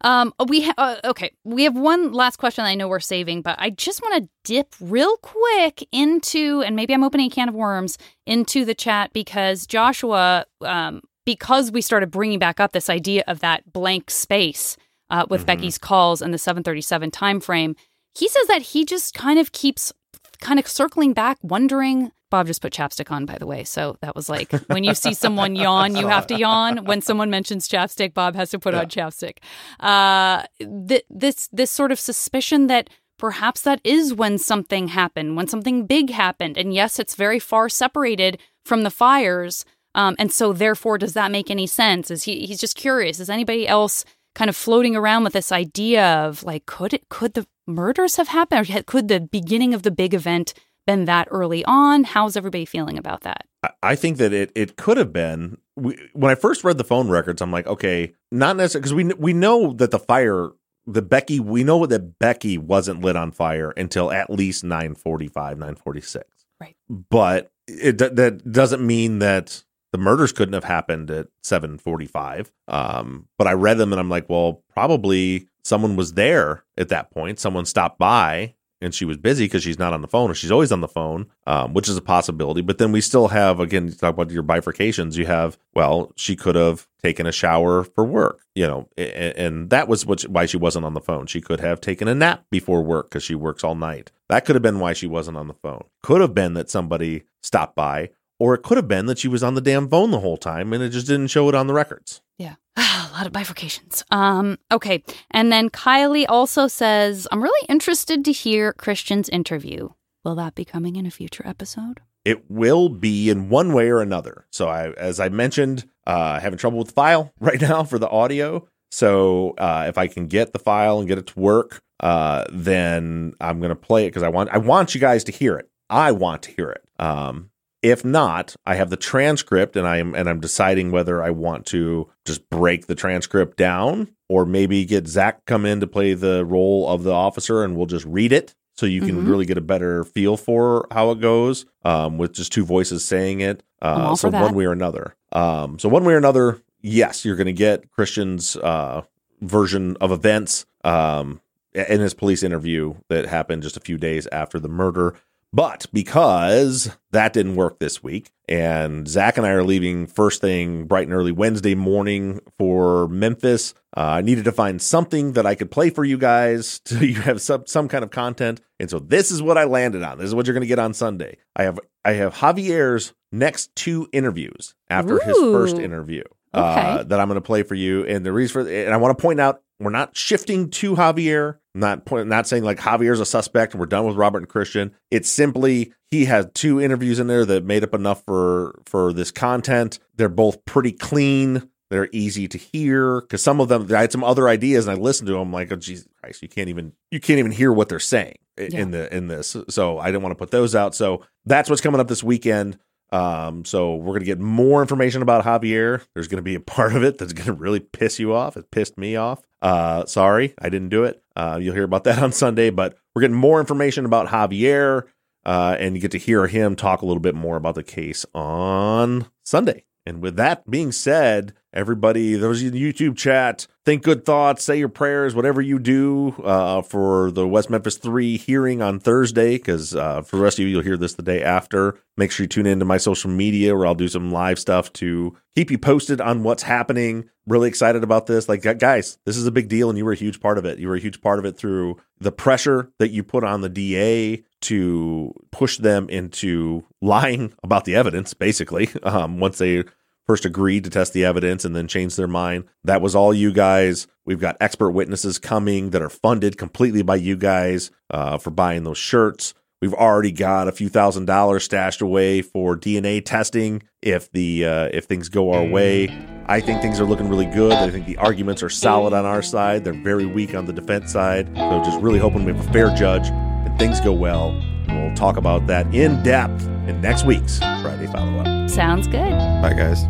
D: Um, we ha- uh, okay. We have one last question. I know we're saving, but I just want to dip real quick into, and maybe I'm opening a can of worms into the chat because Joshua, um, because we started bringing back up this idea of that blank space uh, with
C: Mm-hmm.
D: Becky's calls and the 737 time frame. He says that he just kind of keeps kind of circling back, wondering. Bob just put chapstick on, by the way. So that was like when you see someone yawn, you have to yawn. When someone mentions chapstick, Bob has to put on chapstick. Uh, th- this this sort of suspicion that perhaps that is when something happened, when something big happened, and yes, it's very far separated from the fires. Um, and so, therefore, does that make any sense? Is he? He's just curious. Is anybody else kind of floating around with this idea of like, could it? Could the murders have happened? Or could the beginning of the big event been that early on? How's everybody feeling about that?
C: I- think that it it could have been we, when I first read the phone records. I'm like, okay, not necessarily because we we know that the fire, the Becky, we know that Becky wasn't lit on fire until at least 9:45, 9:46.
D: Right.
C: But it that doesn't mean that the murders couldn't have happened at 7:45. Um, but I read them and I'm like, well, probably someone was there at that point. Someone stopped by and she was busy because she's not on the phone or she's always on the phone, um, which is a possibility. But then we still have, again, you talk about your bifurcations. You have, well, she could have taken a shower for work, you know, and, and that was what, why she wasn't on the phone. She could have taken a nap before work because she works all night. That could have been why she wasn't on the phone. Could have been that somebody stopped by, or it could have been that she was on the damn phone the whole time and it just didn't show it on the records.
D: Yeah. a lot of bifurcations. Um, okay. And then Kylie also says, I'm really interested to hear Christian's interview. Will that be coming in a future episode?
C: it will be in one way or another. So I, as I mentioned, uh, having trouble with the file right now for the audio. So uh, if I can get the file and get it to work, uh, then I'm going to play it because I want I want you guys to hear it. I want to hear it. Um, if not, I have the transcript and I'm and I'm deciding whether I want to just break the transcript down or maybe get Zach come in to play the role of the officer and we'll just read it so you can
D: Mhm.
C: really get a better feel for how it goes um, with just two voices saying it. Uh, so one way or another. Um, so one way or another, yes, you're going to get Christian's uh, version of events um, in his police interview that happened just a few days after the murder. But because that didn't work this week, and Zach and I are leaving first thing bright and early Wednesday morning for Memphis, uh, I needed to find something that I could play for you guys to you have some some kind of content. And so this is what I landed on. This is what you're going to get on Sunday. I have I have Javier's next two interviews after his first interview. Uh, that I'm going to play for you. And the reason for and I want to point out we're not shifting to Javier. I'm not point, not saying like Javier's a suspect and we're done with Robert and Christian. It's simply he has two interviews in there that made up enough for for this content. They're both pretty clean. They're easy to hear because some of them I had some other ideas and I listened to them like oh Jesus Christ you can't even you can't even hear what they're saying in the in this so I didn't want to put those out so that's what's coming up this weekend um so we're gonna get more information about Javier. There's gonna be a part of it that's gonna really piss you off. It pissed me off. Uh sorry I didn't do it. Uh you'll hear about that on Sunday but we're getting more information about Javier uh and you get to hear him talk a little bit more about the case on Sunday. And with that being said, everybody, those in YouTube chat, think good thoughts, say your prayers, whatever you do uh, for the West Memphis 3 hearing on Thursday, because uh, for the rest of you, you'll hear this the day after. Make sure you tune into my social media where I'll do some live stuff to keep you posted on what's happening. Really excited about this. Like, guys, this is a big deal, and you were a huge part of it. You were a huge part of it through the pressure that you put on the DA to push them into lying about the evidence, basically, um, once they first agreed to test the evidence and then changed their mind. That was all you guys. We've got expert witnesses coming that are funded completely by you guys uh, for buying those shirts. We've already got a few thousand dollars stashed away for DNA testing if the uh, if things go our way. I think things are looking really good. I think the arguments are solid on our side. They're very weak on the defense side. So just really hoping we have a fair judge and things go well. We'll talk about that in depth in next week's Friday follow up.
D: Sounds good.
A: Bye, guys.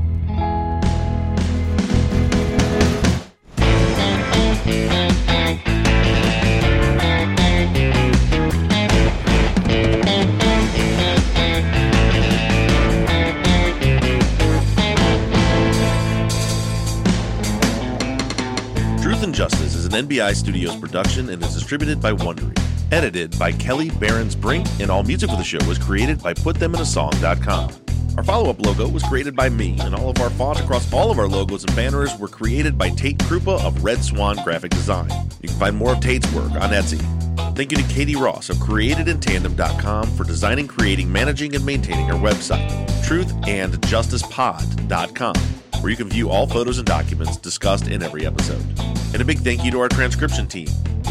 C: Justice and Justice is an NBI Studios production and is distributed by Wondery. Edited by Kelly Barons Brink, and all music for the show was created by PutThemInASong.com. Our follow up logo was created by me, and all of our font across all of our logos and banners were created by Tate Krupa of Red Swan Graphic Design. You can find more of Tate's work on Etsy. Thank you to Katie Ross of CreatedInTandem.com for designing, creating, managing, and maintaining our website, truthandjusticepod.com, where you can view all photos and documents discussed in every episode. And a big thank you to our transcription team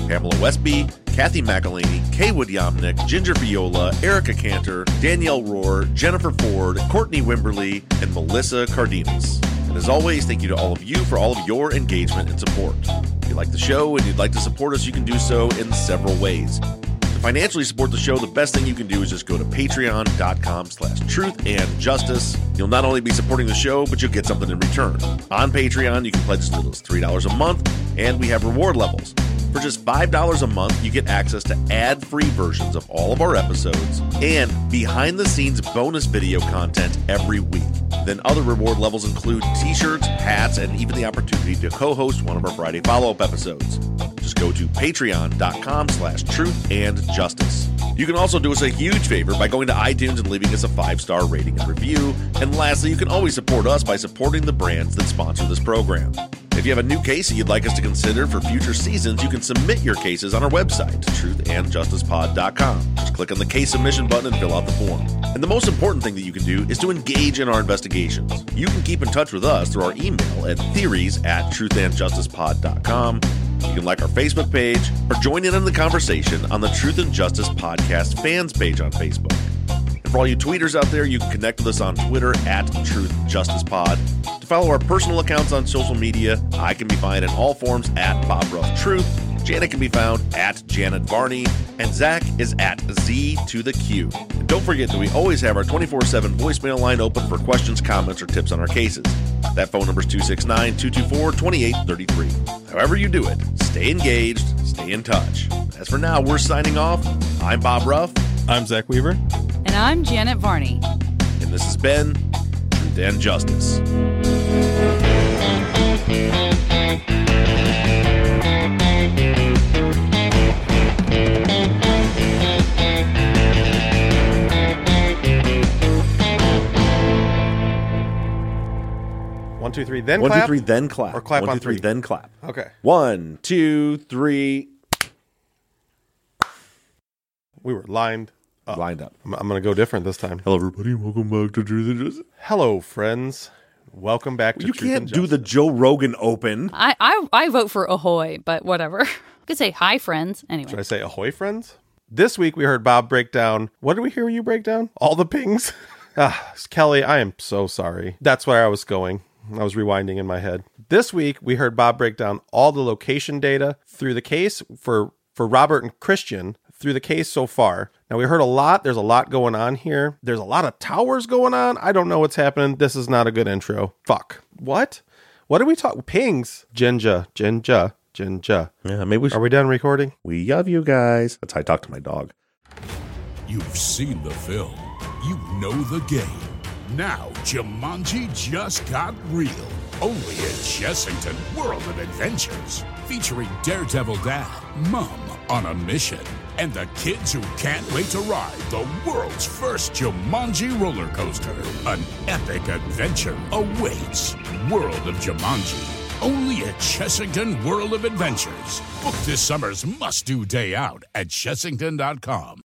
C: Pamela Westby, Kathy McElhaney, Kaywood Yomnick, Ginger Viola, Erica Cantor, Danielle Rohr, Jennifer Ford, Courtney Wimberly, and Melissa Cardenas. And as always, thank you to all of you for all of your engagement and support. If you like the show and you'd like to support us, you can do so in several ways. Financially support the show, the best thing you can do is just go to patreon.com slash truth and justice. You'll not only be supporting the show, but you'll get something in return. On Patreon, you can pledge as little as $3 a month, and we have reward levels. For just $5 a month, you get access to ad free versions of all of our episodes and behind the scenes bonus video content every week. Then other reward levels include t shirts, hats, and even the opportunity to co host one of our Friday follow up episodes. Just go to patreon.com slash truth and justice. You can also do us a huge favor by going to iTunes and leaving us a five star rating and review. And lastly, you can always support us by supporting the brands that sponsor this program. If you have a new case that you'd like us to consider for future seasons, you can submit your cases on our website, truthandjusticepod.com. Just click on the case submission button and fill out the form. And the most important thing that you can do is to engage in our investigations. You can keep in touch with us through our email at theories at truthandjusticepod.com. You can like our Facebook page or join in on the conversation on the Truth and Justice Podcast fans page on Facebook. And for all you tweeters out there, you can connect with us on Twitter at Truth Justice Pod. To follow our personal accounts on social media, I can be found in all forms at Bob Ruff Truth. Janet can be found at Janet Varney, and Zach is at Z to the Q. And don't forget that we always have our 24 7 voicemail line open for questions, comments, or tips on our cases. That phone number is 269 224 2833. However, you do it, stay engaged, stay in touch. As for now, we're signing off. I'm Bob Ruff.
A: I'm Zach Weaver.
D: And I'm Janet Varney.
C: And this has been Truth and Justice.
A: One, two, three, then
C: One, two,
A: clap.
C: three, then clap.
A: Or clap
C: One,
A: on
C: two, three,
A: three.
C: then clap.
A: Okay.
C: One, two, three.
A: We were lined up.
C: Lined up.
A: I'm, I'm going to go different this time.
C: Hello, everybody. Welcome back to Truth and Justice.
A: Hello, friends. Welcome back to
C: You
A: Truth
C: can't
A: and
C: do the
A: Justice.
C: Joe Rogan open.
D: I, I I vote for Ahoy, but whatever. I could say hi, friends. Anyway,
A: Should I say ahoy, friends? This week we heard Bob break down. What did we hear you break down? All the pings. ah, Kelly, I am so sorry. That's where I was going. I was rewinding in my head. This week we heard Bob break down all the location data through the case for for Robert and Christian through the case so far. Now we heard a lot. There's a lot going on here. There's a lot of towers going on. I don't know what's happening. This is not a good intro. Fuck. What? What are we talking? Pings. Jinja. Jinja. Jinja.
C: Yeah, maybe we should.
A: Are we done recording?
C: We love you guys. That's how I talk to my dog.
E: You've seen the film. You know the game. Now, Jumanji just got real. Only at Chessington World of Adventures. Featuring Daredevil Dad, Mom on a mission, and the kids who can't wait to ride the world's first Jumanji roller coaster. An epic adventure awaits. World of Jumanji. Only at Chessington World of Adventures. Book this summer's must-do day out at chessington.com.